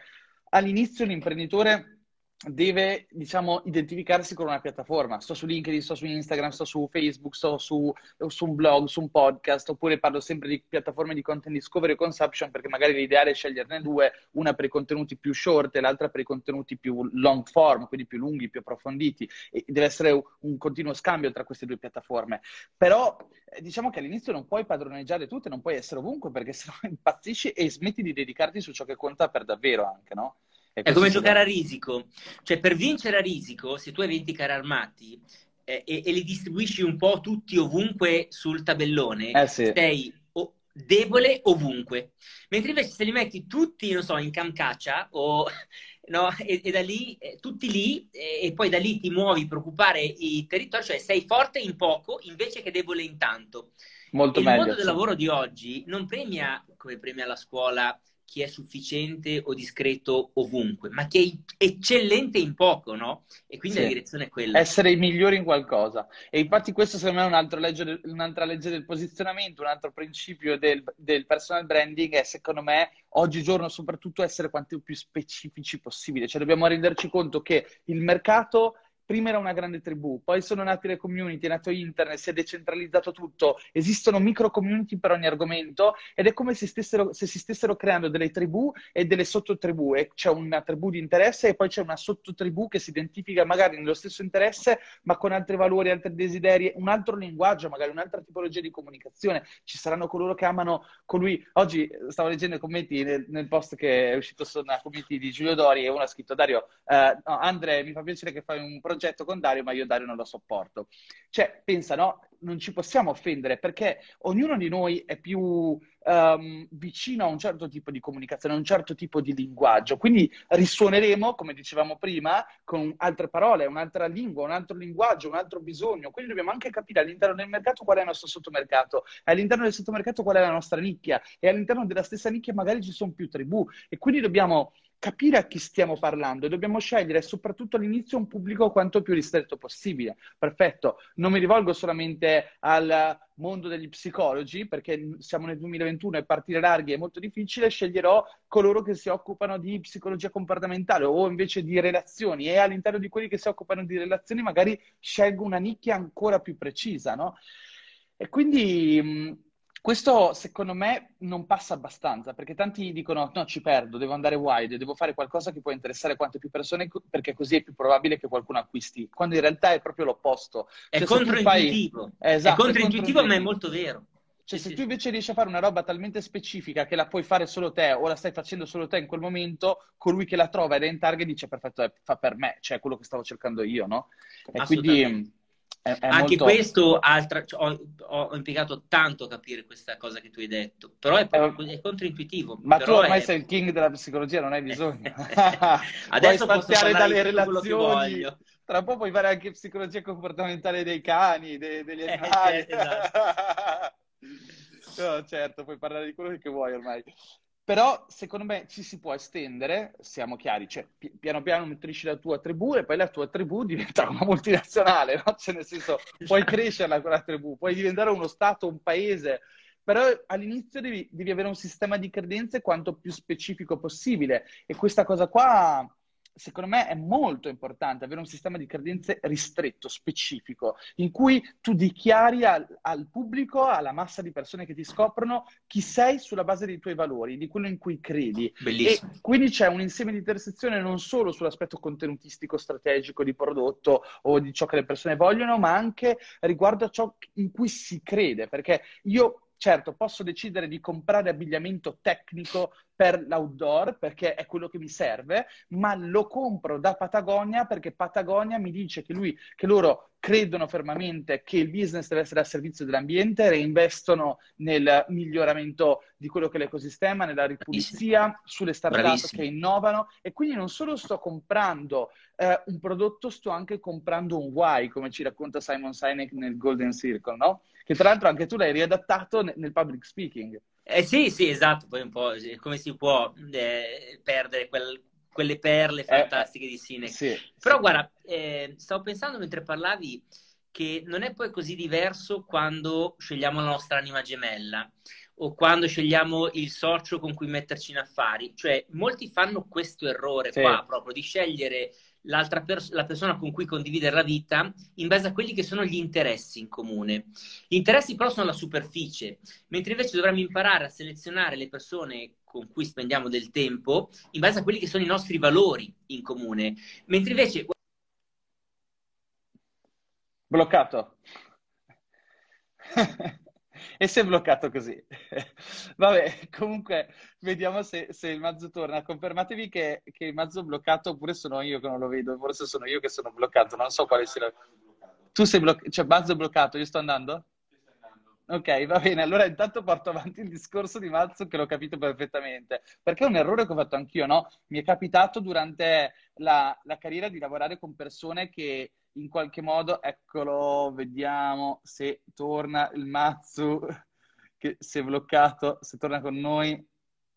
all'inizio l'imprenditore deve, diciamo, identificarsi con una piattaforma. Sto su LinkedIn, sto su Instagram, sto su Facebook, sto su, su, un blog, su un podcast, oppure parlo sempre di piattaforme di content discovery e consumption, perché magari l'ideale è sceglierne due, una per i contenuti più short e l'altra per i contenuti più long form, quindi più lunghi, più approfonditi. E deve essere un continuo scambio tra queste due piattaforme. Però eh, diciamo che all'inizio non puoi padroneggiare tutte, non puoi essere ovunque, perché sennò impazzisci e smetti di dedicarti su ciò che conta per davvero anche, no? È come giocare a risico. Cioè, per vincere a risico, se tu hai 20 carri armati eh, e, e, li distribuisci un po' tutti ovunque sul tabellone, eh sì. sei o- debole ovunque. Mentre invece se li metti tutti, non so, in camcaccia o... No, e, e, da lì, eh, tutti lì, e, e, poi da lì ti muovi per occupare i territori, cioè sei forte in poco invece che debole in tanto. Molto il meglio. Il mondo del lavoro di oggi non premia come premia la scuola chi è sufficiente o discreto ovunque, ma chi è eccellente in poco, no? E quindi sì. la direzione è quella. Essere i migliori in qualcosa. E infatti questo secondo me è un'altra legge, un'altra legge del posizionamento, un altro principio del, del, personal branding è secondo me oggigiorno soprattutto essere quanto più specifici possibile. Cioè dobbiamo renderci conto che il mercato prima era una grande tribù, poi sono nate le community, è nato internet, si è decentralizzato tutto, esistono micro community per ogni argomento ed è come se, stessero, se si stessero creando delle tribù e delle sottotribù. E c'è una tribù di interesse e poi c'è una sottotribù che si identifica magari nello stesso interesse ma con altri valori, altri desideri, un altro linguaggio, magari un'altra tipologia di comunicazione. Ci saranno coloro che amano colui. Oggi stavo leggendo i commenti nel, nel post che è uscito su una community di Giulio Dori e uno ha scritto Dario, eh, no, Andre, mi fa piacere che fai un progetto progetto con Dario, ma io Dario non lo sopporto. Cioè, pensa, no? Non ci possiamo offendere perché ognuno di noi è più um, vicino a un certo tipo di comunicazione, a un certo tipo di linguaggio. Quindi risuoneremo, come dicevamo prima, con altre parole, un'altra lingua, un altro linguaggio, un altro bisogno. Quindi dobbiamo anche capire all'interno del mercato qual è il nostro sottomercato, all'interno del sottomercato qual è la nostra nicchia e all'interno della stessa nicchia magari ci sono più tribù. E quindi dobbiamo capire a chi stiamo parlando e dobbiamo scegliere soprattutto all'inizio un pubblico quanto più ristretto possibile. Perfetto, non mi rivolgo solamente al mondo degli psicologi perché siamo nel 2021 e partire larghi è molto difficile, sceglierò coloro che si occupano di psicologia comportamentale o invece di relazioni e all'interno di quelli che si occupano di relazioni magari scelgo una nicchia ancora più precisa, no? E quindi questo secondo me non passa abbastanza perché tanti dicono no ci perdo, devo andare wide, devo fare qualcosa che può interessare quante più persone perché così è più probabile che qualcuno acquisti, quando in realtà è proprio l'opposto. È cioè, controintuitivo, fai... esatto, è controintuitivo ma è molto vero. Cioè, se tu invece riesci a fare una roba talmente specifica che la puoi fare solo te o la stai facendo solo te in quel momento, colui che la trova ed è in target dice perfetto, fa per me, cioè quello che stavo cercando io, no? E quindi È, è Anche molto... questo, altra, cioè, ho, ho, impiegato tanto a capire questa cosa che tu hai detto, però è, proprio, è controintuitivo. Ma tu ormai sei il king della psicologia, non hai bisogno. Adesso puoi spaziare dalle relazioni. Tra un po' puoi fare anche psicologia comportamentale dei cani, dei, degli eh, animali. esatto. no, certo, puoi parlare di quello che vuoi ormai. Però secondo me ci si può estendere, siamo chiari, cioè piano piano nutrisci la tua tribù e poi la tua tribù diventa una multinazionale, no? Cioè nel senso, puoi crescerla con la tribù, puoi diventare uno stato, un paese, però all'inizio devi, devi avere un sistema di credenze quanto più specifico possibile e questa cosa qua secondo me è molto importante avere un sistema di credenze ristretto, specifico, in cui tu dichiari al, al, pubblico, alla massa di persone che ti scoprono, chi sei sulla base dei tuoi valori, di quello in cui credi. Bellissimo. E quindi c'è un insieme di intersezione non solo sull'aspetto contenutistico, strategico di prodotto o di ciò che le persone vogliono, ma anche riguardo a ciò in cui si crede, perché io Certo, posso decidere di comprare abbigliamento tecnico per l'outdoor perché è quello che mi serve, ma lo compro da Patagonia perché Patagonia mi dice che, lui, che loro credono fermamente che il business deve essere a servizio dell'ambiente, reinvestono nel miglioramento di quello che è l'ecosistema, nella ripulizia, sulle startup Bravissimo. che innovano e quindi non solo sto comprando eh, un prodotto, sto anche comprando un why, come ci racconta Simon Sinek nel Golden Circle, no? Che tra l'altro anche tu l'hai riadattato nel public speaking. Eh sì, sì, esatto, poi un po' come si può eh, perdere quel, quelle perle eh, fantastiche eh, di Sinek. Sì, Però sì. guarda, eh, stavo pensando mentre parlavi che non è poi così diverso quando scegliamo la nostra anima gemella o quando scegliamo il socio con cui metterci in affari. Cioè, molti fanno questo errore sì. qua proprio di scegliere l'altra pers- la persona con cui condividere la vita in base a quelli che sono gli interessi in comune. Gli interessi però sono la superficie, mentre invece dovremmo imparare a selezionare le persone con cui spendiamo del tempo in base a quelli che sono i nostri valori in comune. Mentre invece... Bloccato. e si è bloccato così. Vabbè, comunque vediamo se, se, il mazzo torna. Confermatevi che, che, il mazzo è bloccato oppure sono io che non lo vedo, forse sono io che sono bloccato, non so quale sia. Tu sei bloccato, cioè mazzo è bloccato, io sto andando? Ok, va bene. Allora intanto porto avanti il discorso di Mazzo che l'ho capito perfettamente. Perché è un errore che ho fatto anch'io, no? Mi è capitato durante la, la carriera di lavorare con persone che in qualche modo, eccolo, vediamo se torna il Matsu, che si è bloccato, se torna con noi.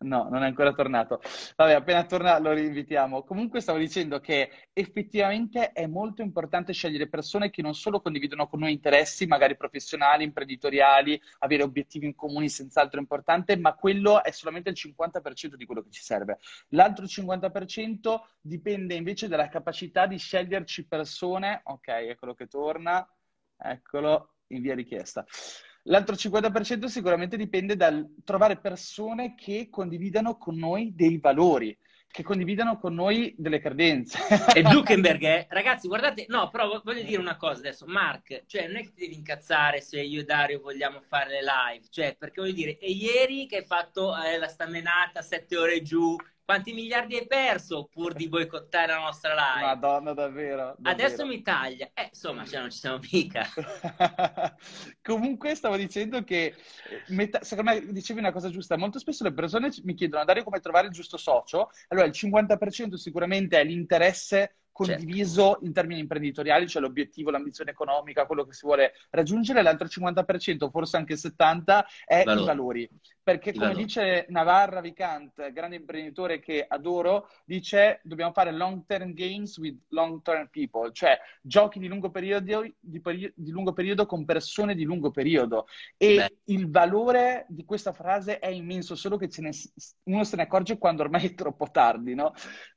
No, non è ancora tornato. Vabbè, appena torna lo rinvitiamo. Comunque stavo dicendo che effettivamente è molto importante scegliere persone che non solo condividono con noi interessi, magari professionali, imprenditoriali, avere obiettivi in comune senz'altro importante, ma quello è solamente il 50% di quello che ci serve. L'altro 50% dipende invece dalla capacità di sceglierci persone. Ok, eccolo che torna. Eccolo, in via richiesta. L'altro 50% sicuramente dipende dal trovare persone che condividano con noi dei valori, che condividano con noi delle credenze. E Zuckerberg, eh? ragazzi, guardate, no, però voglio dire una cosa adesso, Mark, cioè non è che ti devi incazzare se io e Dario vogliamo fare le live, cioè perché voglio dire, è ieri che hai fatto eh, la stamenata sette ore giù, quanti miliardi hai perso pur di boicottare la nostra live? Madonna, davvero. davvero. Adesso mi taglia. Eh, insomma, cioè, non ci siamo mica. Comunque stavo dicendo che, eh, metà, secondo me, dicevi una cosa giusta. Molto spesso le persone mi chiedono, Dario, come trovare il giusto socio. Allora, il 50% sicuramente è l'interesse condiviso certo. in termini imprenditoriali, cioè l'obiettivo, l'ambizione economica, quello che si vuole raggiungere, l'altro 50%, forse anche il 70%, è valori. i valori. Perché I come valori. dice Navarra Vicant, grande imprenditore che adoro, dice dobbiamo fare long term games with long term people, cioè giochi di lungo periodo, di, peri- di lungo periodo con persone di lungo periodo. E Beh. il valore di questa frase è immenso, solo che ne, uno se ne accorge quando ormai è troppo tardi, no?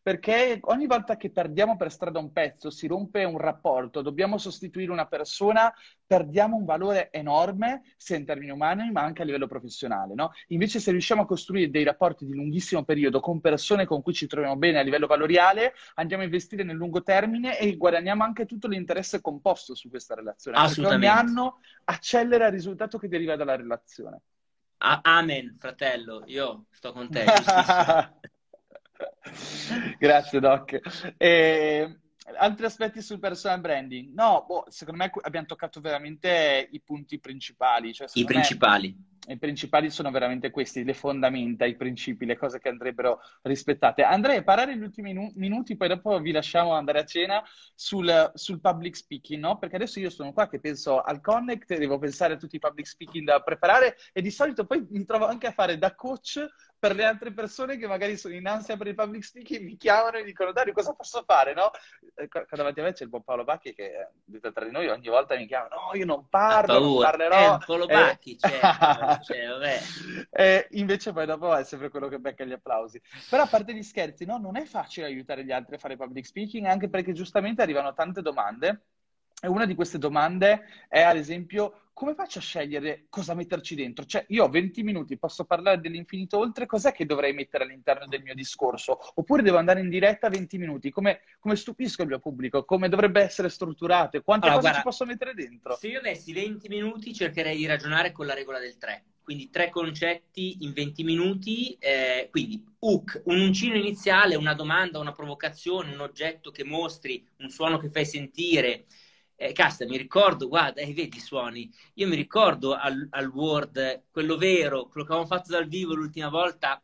Perché ogni volta che perdiamo per strada un pezzo, si rompe un rapporto, dobbiamo sostituire una persona, perdiamo un valore enorme, sia in termini umani, ma anche a livello professionale, no? Invece se riusciamo a costruire dei rapporti di lunghissimo periodo con persone con cui ci troviamo bene a livello valoriale, andiamo a investire nel lungo termine e guadagniamo anche tutto l'interesse composto su questa relazione. Assolutamente. Perché ogni anno accelera il risultato che deriva dalla relazione. amen, fratello, io sto con te. Grazie, Doc. E altri aspetti sul personal branding. No, boh, secondo me abbiamo toccato veramente i punti principali. Cioè, I principali. Me i principali sono veramente questi, le fondamenta, i principi, le cose che andrebbero rispettate. Andrei a parlare gli ultimi minuti, poi dopo vi lasciamo andare a cena sul, sul, public speaking, no? Perché adesso io sono qua che penso al Connect, devo pensare a tutti i public speaking da preparare e di solito poi mi trovo anche a fare da coach per le altre persone che magari sono in ansia per il public speaking, mi chiamano e dicono Dario cosa posso fare, no? Qua davanti a me c'è il buon Paolo Bacchi che detto tra di noi ogni volta mi chiama no, io non parlo, non parlerò. Eh, Paolo Bacchi, eh... certo, cioè, vabbè. E invece poi dopo è sempre quello che becca gli applausi. Però a parte gli scherzi, no, non è facile aiutare gli altri a fare public speaking, anche perché giustamente arrivano tante domande e una di queste domande è, ad esempio, come faccio a scegliere cosa metterci dentro? Cioè, io ho 20 minuti, posso parlare dell'infinito oltre, cos'è che dovrei mettere all'interno del mio discorso? Oppure devo andare in diretta 20 minuti? Come, come stupisco il mio pubblico? Come dovrebbe essere strutturato? Quante allora, cose guarda, ci posso mettere dentro? Se io avessi 20 minuti, cercherei di ragionare con la regola del 3. Quindi tre concetti in 20 minuti, eh, quindi hook, un uncino iniziale, una domanda, una provocazione, un oggetto che mostri, un suono che fai sentire, eh, casta, mi ricordo, guarda, eh, vedi i suoni, io mi ricordo al, al, Word, quello vero, quello che avevamo fatto dal vivo l'ultima volta,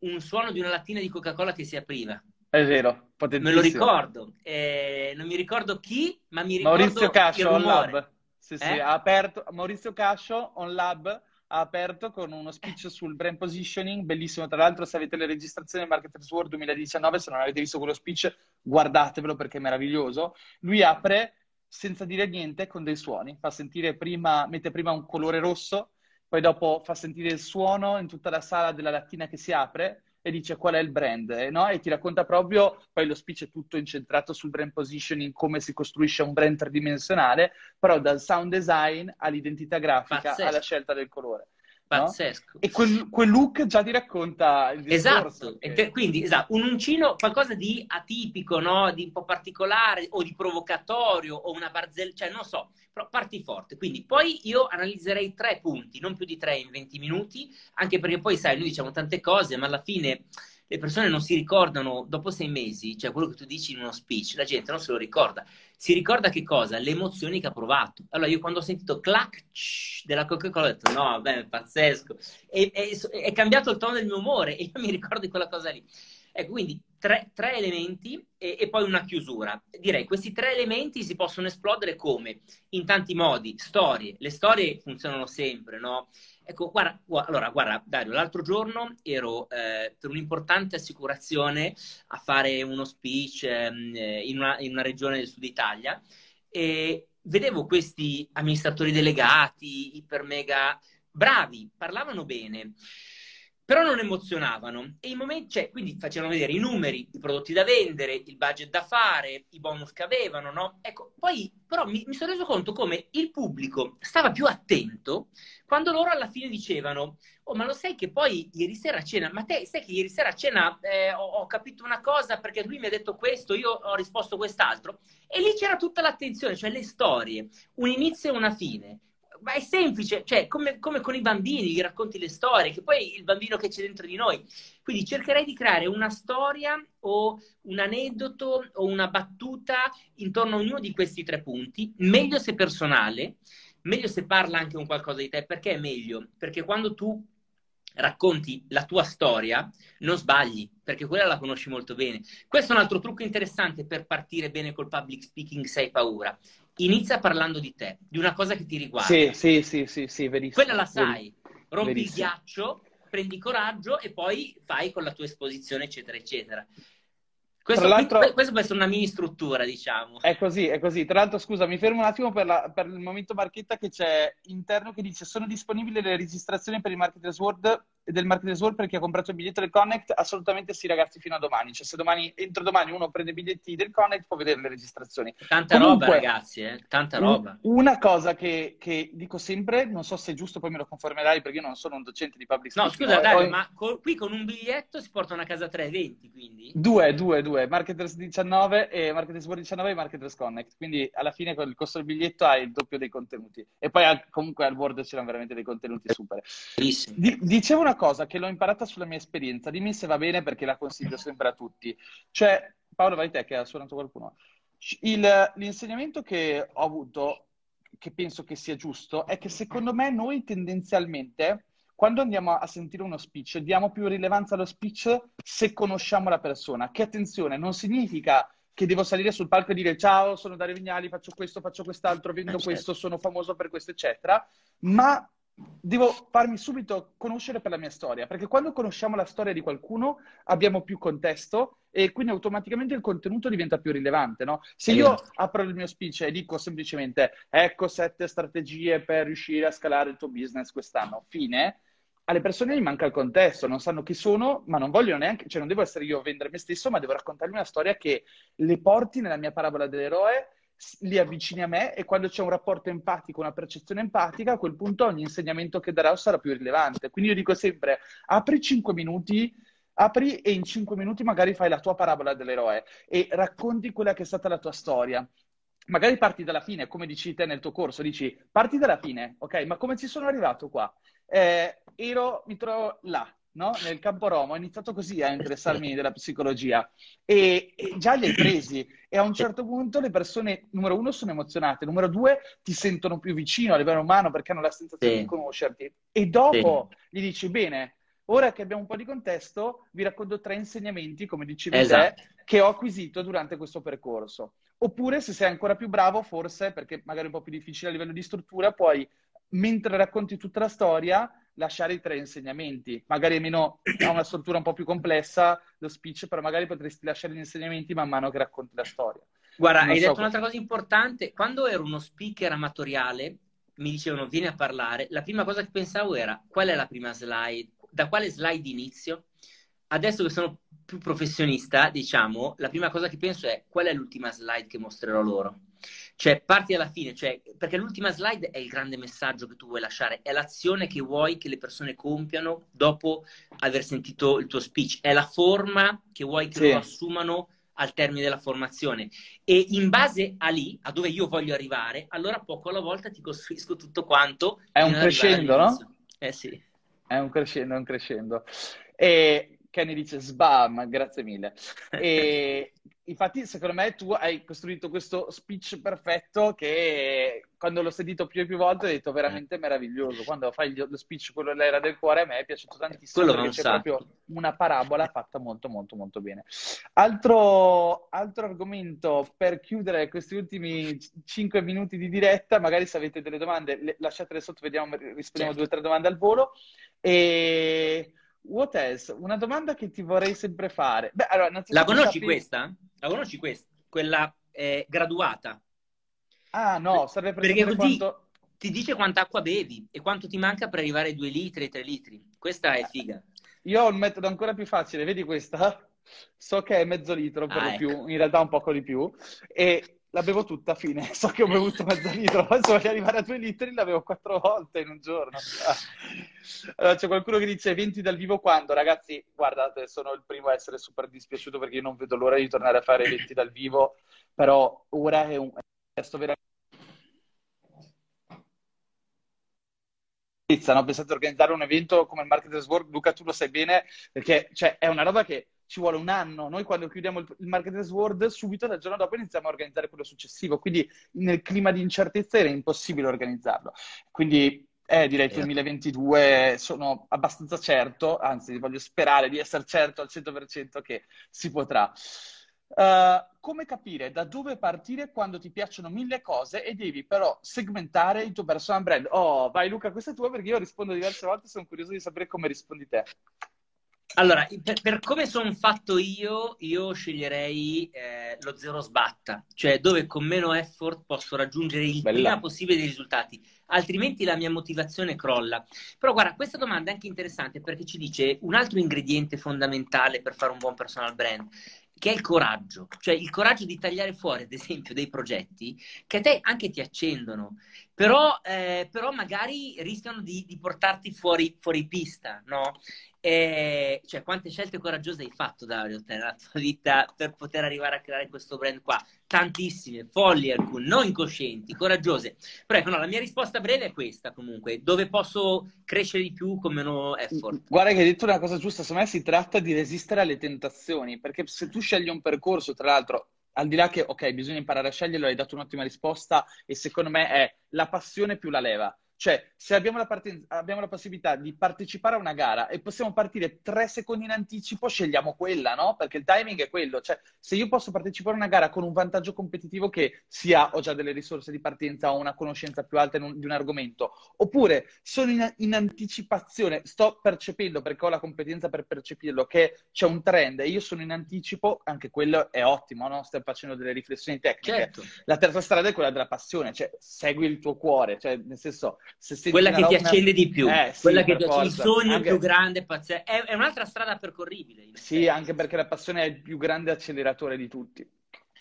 un suono di una lattina di Coca-Cola che si apriva. È vero, Me lo ricordo. Eh, non mi ricordo chi, ma mi ricordo Maurizio Cascio, On Lab. Sì, sì, eh? ha aperto, Maurizio Cascio, On Lab, ha aperto con uno speech sul brand positioning, bellissimo. Tra l'altro, se avete le registrazioni del Marketers World 2019, se non avete visto quello speech, guardatevelo perché è meraviglioso. Lui apre senza dire niente con dei suoni. Fa sentire prima, mette prima un colore rosso, poi dopo fa sentire il suono in tutta la sala della lattina che si apre e dice qual è il brand, eh, no? E ti racconta proprio, poi lo speech è tutto incentrato sul brand positioning, come si costruisce un brand tridimensionale, però dal sound design all'identità grafica Pazzesco. alla scelta del colore. Pazzesco. No? E quel, quel, look già ti racconta il discorso. Esatto, che... quindi esatto, un uncino, qualcosa di atipico, no? di un po' particolare o di provocatorio o una barzelletta, cioè non so, però parti forte. Quindi poi io analizzerei tre punti, non più di tre in 20 minuti, anche perché poi sai, noi diciamo tante cose, ma alla fine le persone non si ricordano dopo sei mesi, cioè quello che tu dici in uno speech, la gente non se lo ricorda. Si ricorda che cosa? Le emozioni che ha provato. Allora, io quando ho sentito clac della Coca-Cola ho detto no, vabbè, è pazzesco. E, è, è cambiato il tono del mio umore e io mi ricordo quella cosa lì. Ecco, quindi tre, tre elementi e, e, poi una chiusura. Direi questi tre elementi si possono esplodere come? In tanti modi. Storie. Le storie funzionano sempre, no? Ecco, guarda, allora, guarda, Dario, l'altro giorno ero eh, per un'importante assicurazione a fare uno speech eh, in, una, in una regione del sud Italia e vedevo questi amministratori delegati, iper mega bravi, parlavano bene però non emozionavano. E i momenti, cioè, quindi facevano vedere i numeri, i prodotti da vendere, il budget da fare, i bonus che avevano, no? Ecco, poi però mi, mi sono reso conto come il pubblico stava più attento quando loro alla fine dicevano oh ma lo sai che poi ieri sera a cena, ma te sai che ieri sera a cena eh, ho, ho, capito una cosa perché lui mi ha detto questo, io ho risposto quest'altro. E lì c'era tutta l'attenzione, cioè le storie, un inizio e una fine ma è semplice, cioè come, come, con i bambini, gli racconti le storie, che poi il bambino che c'è dentro di noi. Quindi cercherei di creare una storia o un aneddoto o una battuta intorno a ognuno di questi tre punti, meglio se personale, meglio se parla anche un qualcosa di te, perché è meglio? Perché quando tu racconti la tua storia, non sbagli, perché quella la conosci molto bene. Questo è un altro trucco interessante per partire bene col public speaking se hai paura inizia parlando di te, di una cosa che ti riguarda. Sì, sì, sì, sì, sì verissimo. Quella la sai, rompi verissimo. il ghiaccio, prendi coraggio e poi fai con la tua esposizione, eccetera, eccetera. Questo, questo può essere una mini struttura, diciamo. È così, è così. Tra l'altro, scusa, mi fermo un attimo per, la, per il momento marchetta che c'è interno che dice sono disponibili le registrazioni per il Marketers World del Marketers World per chi ha comprato il biglietto del Connect, assolutamente sì ragazzi fino a domani, cioè se domani, entro domani uno prende i biglietti del Connect può vedere le registrazioni. Tanta Comunque, roba ragazzi, eh? tanta roba. una cosa che, che, dico sempre, non so se è giusto, poi me lo confermerai perché io non sono un docente di public speaking. No scusa Dario, ho... ma co- qui con un biglietto si portano a casa tre eventi quindi? Due, due, due, Marketers 19 e Marketers World 19 e Marketers Connect, quindi alla fine con il costo del biglietto hai il doppio dei contenuti e poi comunque al World c'erano veramente dei contenuti super. Di- dicevo una cosa che l'ho imparato basata sulla mia esperienza, dimmi se va bene perché la consiglio sempre a tutti. Cioè, Paolo, vai te che ha suonato qualcuno. Il, l'insegnamento che ho avuto, che penso che sia giusto, è che secondo me noi tendenzialmente, quando andiamo a sentire uno speech, diamo più rilevanza allo speech se conosciamo la persona. Che attenzione, non significa che devo salire sul palco e dire ciao, sono Dario Vignali, faccio questo, faccio quest'altro, vendo eh, certo. questo, sono famoso per questo, eccetera, ma devo farmi subito conoscere per la mia storia, perché quando conosciamo la storia di qualcuno abbiamo più contesto e quindi automaticamente il contenuto diventa più rilevante, no? Se io apro il mio speech e dico semplicemente ecco sette strategie per riuscire a scalare il tuo business quest'anno, fine, alle persone gli manca il contesto, non sanno chi sono, ma non vogliono neanche, cioè non devo essere io a vendere me stesso, ma devo raccontargli una storia che le porti nella mia parabola dell'eroe, li avvicini a me e quando c'è un rapporto empatico, una percezione empatica, a quel punto ogni insegnamento che darò sarà più rilevante. Quindi io dico sempre, apri 5 minuti, apri e in 5 minuti magari fai la tua parabola dell'eroe e racconti quella che è stata la tua storia magari parti dalla fine, come dici te nel tuo corso, dici parti dalla fine, ok? Ma come ci sono arrivato qua? Eh, ero, mi trovo là, no? Nel campo Roma, ho iniziato così a interessarmi della psicologia e, e, già li hai presi e a un certo punto le persone, numero uno, sono emozionate, numero due, ti sentono più vicino a livello umano perché hanno la sensazione sì. di conoscerti e dopo sì. gli dici, bene, ora che abbiamo un po' di contesto, vi racconto tre insegnamenti, come dicevi esatto. te, che ho acquisito durante questo percorso. Oppure, se sei ancora più bravo, forse, perché magari è un po' più difficile a livello di struttura, puoi, mentre racconti tutta la storia, lasciare i tre insegnamenti. Magari meno, ha una struttura un po' più complessa lo speech, però magari potresti lasciare gli insegnamenti man mano che racconti la storia. Guarda, non hai so detto un'altra cosa importante. Quando ero uno speaker amatoriale, mi dicevano vieni a parlare, la prima cosa che pensavo era qual è la prima slide, da quale slide inizio? Adesso che sono più professionista, diciamo, la prima cosa che penso è qual è l'ultima slide che mostrerò loro. Cioè, parti alla fine, cioè, perché l'ultima slide è il grande messaggio che tu vuoi lasciare, è l'azione che vuoi che le persone compiano dopo aver sentito il tuo speech, è la forma che vuoi che sì. loro assumano al termine della formazione. E in base a lì, a dove io voglio arrivare, allora poco alla volta ti costruisco tutto quanto. È un crescendo, no? Eh sì. È un crescendo, è un crescendo. E Kenny dice sbam, grazie mille. E infatti, secondo me, tu hai costruito questo speech perfetto che quando l'ho sentito più e più volte ho detto veramente meraviglioso. Quando fai lo speech, quello dell'era del cuore, a me è piaciuto tantissimo quello perché c'è sa. proprio una parabola fatta molto, molto, molto bene. Altro, altro argomento per chiudere questi ultimi 5 minuti di diretta, magari se avete delle domande, lasciatele sotto, vediamo, rispondiamo certo. due o tre domande al volo. E What else? Una domanda che ti vorrei sempre fare. Beh, allora, la conosci sappi... questa? La conosci questa? Quella eh, graduata. Ah, no, sarebbe per Perché così quanto... ti dice quanta acqua bevi e quanto ti manca per arrivare ai 2 litri, ai 3 litri. Questa è eh, figa. Io ho il metodo ancora più facile, vedi questa? So che è mezzo litro per ah, ecco. più, in realtà un poco di più. E la bevo tutta fine. So che ho bevuto mezzo litro, adesso voglio arrivare a due litri, la bevo quattro volte in un giorno. Allora, c'è qualcuno che dice eventi dal vivo quando? Ragazzi, guardate, sono il primo a essere super dispiaciuto perché io non vedo l'ora di tornare a fare eventi dal vivo, però ora è un testo veramente... No? Pensate a organizzare un evento come il Marketers World, Luca tu lo sai bene, perché cioè, è una roba che ci vuole un anno. Noi quando chiudiamo il, il Marketers World, subito dal giorno dopo iniziamo a organizzare quello successivo. Quindi nel clima di incertezza era impossibile organizzarlo. Quindi eh, direi che il 2022 sono abbastanza certo, anzi voglio sperare di essere certo al 100% che si potrà. Uh, come capire da dove partire quando ti piacciono mille cose e devi però segmentare il tuo personal brand? Oh, vai Luca, questa è tua perché io rispondo diverse volte, sono curioso di sapere come rispondi te. Allora, per, per come sono fatto io, io sceglierei eh, lo zero sbatta, cioè dove con meno effort posso raggiungere il Bella. prima possibile dei risultati, altrimenti la mia motivazione crolla. Però guarda, questa domanda è anche interessante perché ci dice un altro ingrediente fondamentale per fare un buon personal brand che è il coraggio, cioè il coraggio di tagliare fuori, ad esempio, dei progetti che a te anche ti accendono, però, eh, però magari rischiano di, di portarti fuori, fuori pista, no? E, cioè, quante scelte coraggiose hai fatto, Dario, nella tua vita per poter arrivare a creare questo brand qua? Tantissime, folli alcune, non incoscienti, coraggiose. Però ecco, no, la mia risposta breve è questa comunque, dove posso crescere di più con meno effort. Guarda che hai detto una cosa giusta, secondo me si tratta di resistere alle tentazioni, perché se tu scegli un percorso, tra l'altro, al di là che, ok, bisogna imparare a sceglierlo, hai dato un'ottima risposta e secondo me è la passione più la leva. Cioè, se abbiamo la, parten- abbiamo la, possibilità di partecipare a una gara e possiamo partire tre secondi in anticipo, scegliamo quella, no? Perché il timing è quello. Cioè, se io posso partecipare a una gara con un vantaggio competitivo che sia ho già delle risorse di partenza o una conoscenza più alta un, di un argomento, oppure sono in, in, anticipazione, sto percependo perché ho la competenza per percepirlo, che c'è un trend e io sono in anticipo, anche quello è ottimo, no? Stai facendo delle riflessioni tecniche. Certo. La terza strada è quella della passione, cioè segui il tuo cuore, cioè nel senso quella che ti accende di più, eh, sì, quella che ti forza. il sogno anche... più grande, pazzesco. È, è, un'altra strada percorribile. Sì, anche perché la passione è il più grande acceleratore di tutti.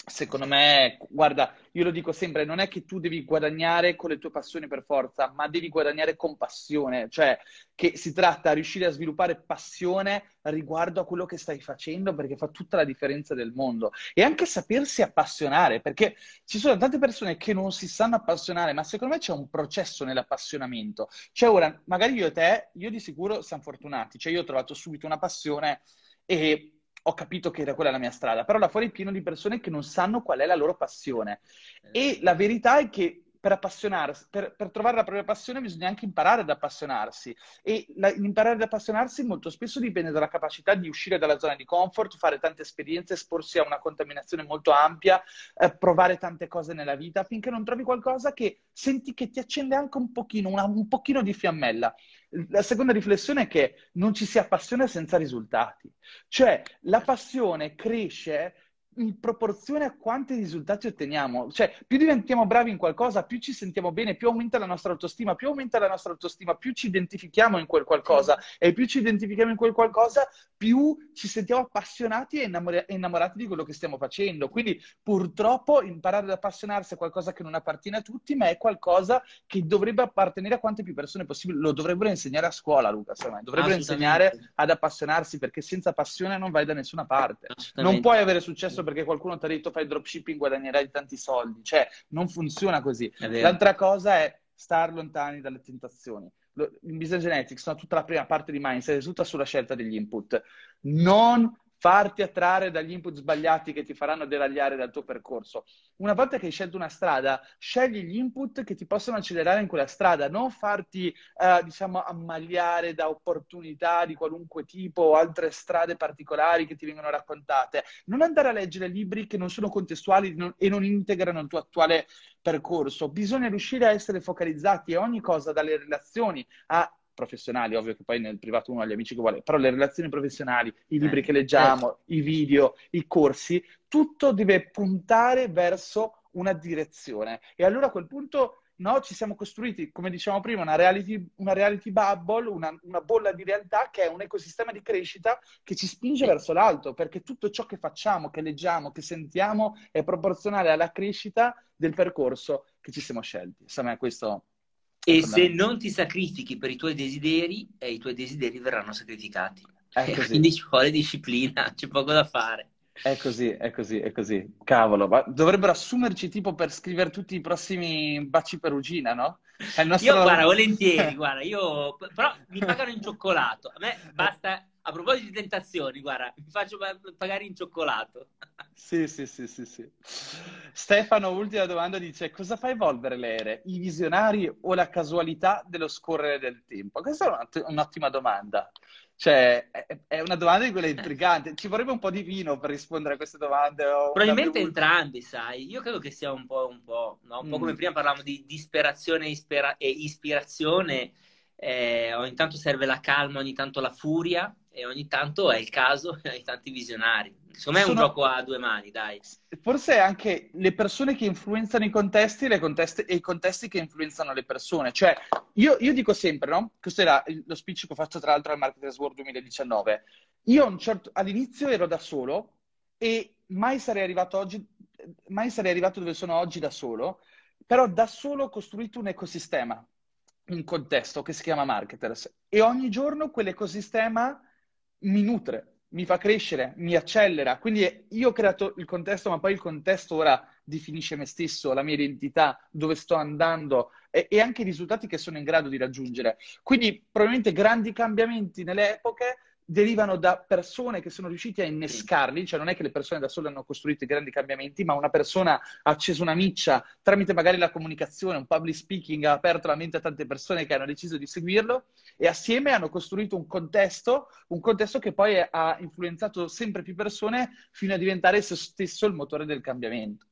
Secondo me, guarda, io lo dico sempre, non è che tu devi guadagnare con le tue passioni per forza, ma devi guadagnare con passione, cioè che si tratta di riuscire a sviluppare passione riguardo a quello che stai facendo perché fa tutta la differenza del mondo e anche sapersi appassionare, perché ci sono tante persone che non si sanno appassionare, ma secondo me c'è un processo nell'appassionamento. Cioè ora, magari io e te, io di sicuro siamo fortunati, cioè io ho trovato subito una passione e ho capito che era quella la mia strada, però là fuori è pieno di persone che non sanno qual è la loro passione. E la verità è che per appassionarsi, per, per, trovare la propria passione bisogna anche imparare ad appassionarsi e la, imparare ad appassionarsi molto spesso dipende dalla capacità di uscire dalla zona di comfort, fare tante esperienze, esporsi a una contaminazione molto ampia, eh, provare tante cose nella vita finché non trovi qualcosa che senti che ti accende anche un pochino, una, un pochino di fiammella. La seconda riflessione è che non ci si appassiona senza risultati, cioè la passione cresce in proporzione a quanti risultati otteniamo. Cioè, più diventiamo bravi in qualcosa, più ci sentiamo bene, più aumenta la nostra autostima, più aumenta la nostra autostima, più ci identifichiamo in quel qualcosa e più ci identifichiamo in quel qualcosa, più ci sentiamo appassionati e innamor- innamorati di quello che stiamo facendo. Quindi, purtroppo, imparare ad appassionarsi è qualcosa che non appartiene a tutti, ma è qualcosa che dovrebbe appartenere a quante più persone possibile. Lo dovrebbero insegnare a scuola, Luca, secondo me. Dovrebbero insegnare ad appassionarsi perché senza passione non vai da nessuna parte. Non puoi avere successo perché qualcuno ti ha detto fai dropshipping guadagnerai tanti soldi. Cioè, non funziona così. L'altra cosa è star lontani dalle tentazioni. In Business Genetics, no, tutta la prima parte di mindset è tutta sulla scelta degli input. Non farti attrarre dagli input sbagliati che ti faranno deragliare dal tuo percorso. Una volta che hai scelto una strada, scegli gli input che ti possono accelerare in quella strada, non farti, eh, diciamo, ammaliare da opportunità di qualunque tipo o altre strade particolari che ti vengono raccontate. Non andare a leggere libri che non sono contestuali e non integrano il tuo attuale percorso. Bisogna riuscire a essere focalizzati a ogni cosa, dalle relazioni a professionali, ovvio che poi nel privato uno ha gli amici che vuole, però le relazioni professionali, i libri eh, che leggiamo, eh. i video, i corsi, tutto deve puntare verso una direzione. E allora a quel punto no, ci siamo costruiti, come dicevamo prima, una reality, una reality bubble, una, una, bolla di realtà che è un ecosistema di crescita che ci spinge verso l'alto, perché tutto ciò che facciamo, che leggiamo, che sentiamo è proporzionale alla crescita del percorso che ci siamo scelti. Me questo e se non ti sacrifichi per i tuoi desideri, eh, i tuoi desideri verranno sacrificati. Così. Quindi ci vuole disciplina, c'è poco da fare. È così, è così, è così. Cavolo, ma dovrebbero assumerci tipo per scrivere tutti i prossimi baci perugina, no? Nostro... Io, guarda, volentieri, guarda, io... Però mi pagano in cioccolato. A me basta... A proposito di tentazioni, guarda, mi faccio pagare in cioccolato. Sì, sì, sì, sì, sì. Stefano, ultima domanda, dice cosa fa evolvere le ere? I visionari o la casualità dello scorrere del tempo? Questa è un'ottima domanda. Cioè, è una domanda di quelle intriganti. Ci vorrebbe un po' di vino per rispondere a queste domande. Probabilmente entrambi, sai. Io credo che sia un po', un po', no? un po come mm. prima parlavamo di disperazione e ispirazione. Eh, ogni tanto serve la calma, ogni tanto la furia e ogni tanto è il caso, hai tanti visionari. Secondo me è un Sono... gioco a due mani, dai. Forse anche le persone che influenzano i contesti e, contesti, e i contesti che influenzano le persone. Cioè, io, io, dico sempre, no? Questo era lo speech che ho fatto tra l'altro al Marketers World 2019. Io certo, all'inizio ero da solo e mai sarei arrivato oggi, mai sarei arrivato dove sono oggi da solo, però da solo ho costruito un ecosistema, un contesto che si chiama Marketers e ogni giorno quell'ecosistema mi nutre, mi fa crescere, mi accelera. Quindi io ho creato il contesto, ma poi il contesto ora definisce me stesso, la mia identità, dove sto andando e, e anche i risultati che sono in grado di raggiungere. Quindi probabilmente grandi cambiamenti nelle epoche derivano da persone che sono riusciti a innescarli, cioè non è che le persone da sole hanno costruito i grandi cambiamenti, ma una persona ha acceso una miccia tramite magari la comunicazione, un public speaking, ha aperto la mente a tante persone che hanno deciso di seguirlo e assieme hanno costruito un contesto, un contesto che poi ha influenzato sempre più persone fino a diventare esso stesso il motore del cambiamento.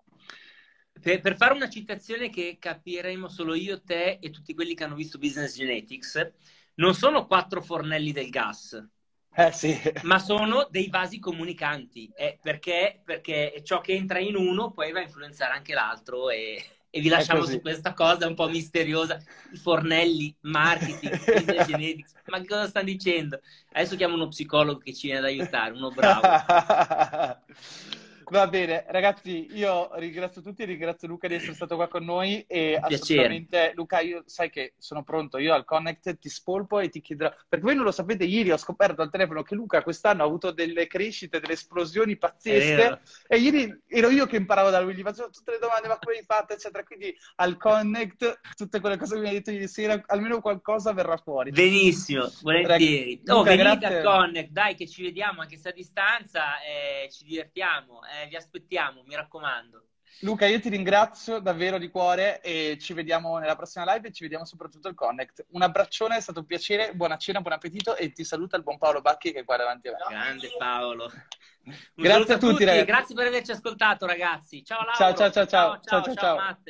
Per, per, fare una citazione che capiremo solo io, te e tutti quelli che hanno visto Business Genetics, non sono quattro fornelli del gas, eh, sì. ma sono dei vasi comunicanti, eh, perché, perché, ciò che entra in uno poi va a influenzare anche l'altro e, e vi lasciamo su questa cosa un po' misteriosa, i fornelli, marketing, business genetics, ma che cosa stanno dicendo? Adesso chiamo uno psicologo che ci viene ad aiutare, uno bravo. Va bene, ragazzi, io ringrazio tutti, ringrazio Luca di essere stato qua con noi e Piacere. assolutamente, Luca, io sai che sono pronto, io al Connect ti spolpo e ti chiederò, perché voi non lo sapete, ieri ho scoperto al telefono che Luca quest'anno ha avuto delle crescite, delle esplosioni pazzesche e ieri ero io che imparavo da lui, gli facevo tutte le domande, ma come hai fatto, eccetera, quindi al Connect tutte quelle cose che mi hai detto ieri sera, almeno qualcosa verrà fuori. Benissimo, volentieri. Rag- oh, Luca, venite grazie. al Connect, dai che ci vediamo anche se a distanza e ci divertiamo. Eh eh, vi aspettiamo, mi raccomando. Luca, io ti ringrazio davvero di cuore e ci vediamo nella prossima live e ci vediamo soprattutto al Connect. Un abbraccione, è stato un piacere, buona cena, buon appetito e ti saluta il buon Paolo Bacchi che è qua davanti a me. Grande Paolo. Un grazie a tutti, tutti grazie per averci ascoltato ragazzi. Ciao Lauro. Ciao ciao ciao ciao ciao ciao. ciao, ciao. ciao.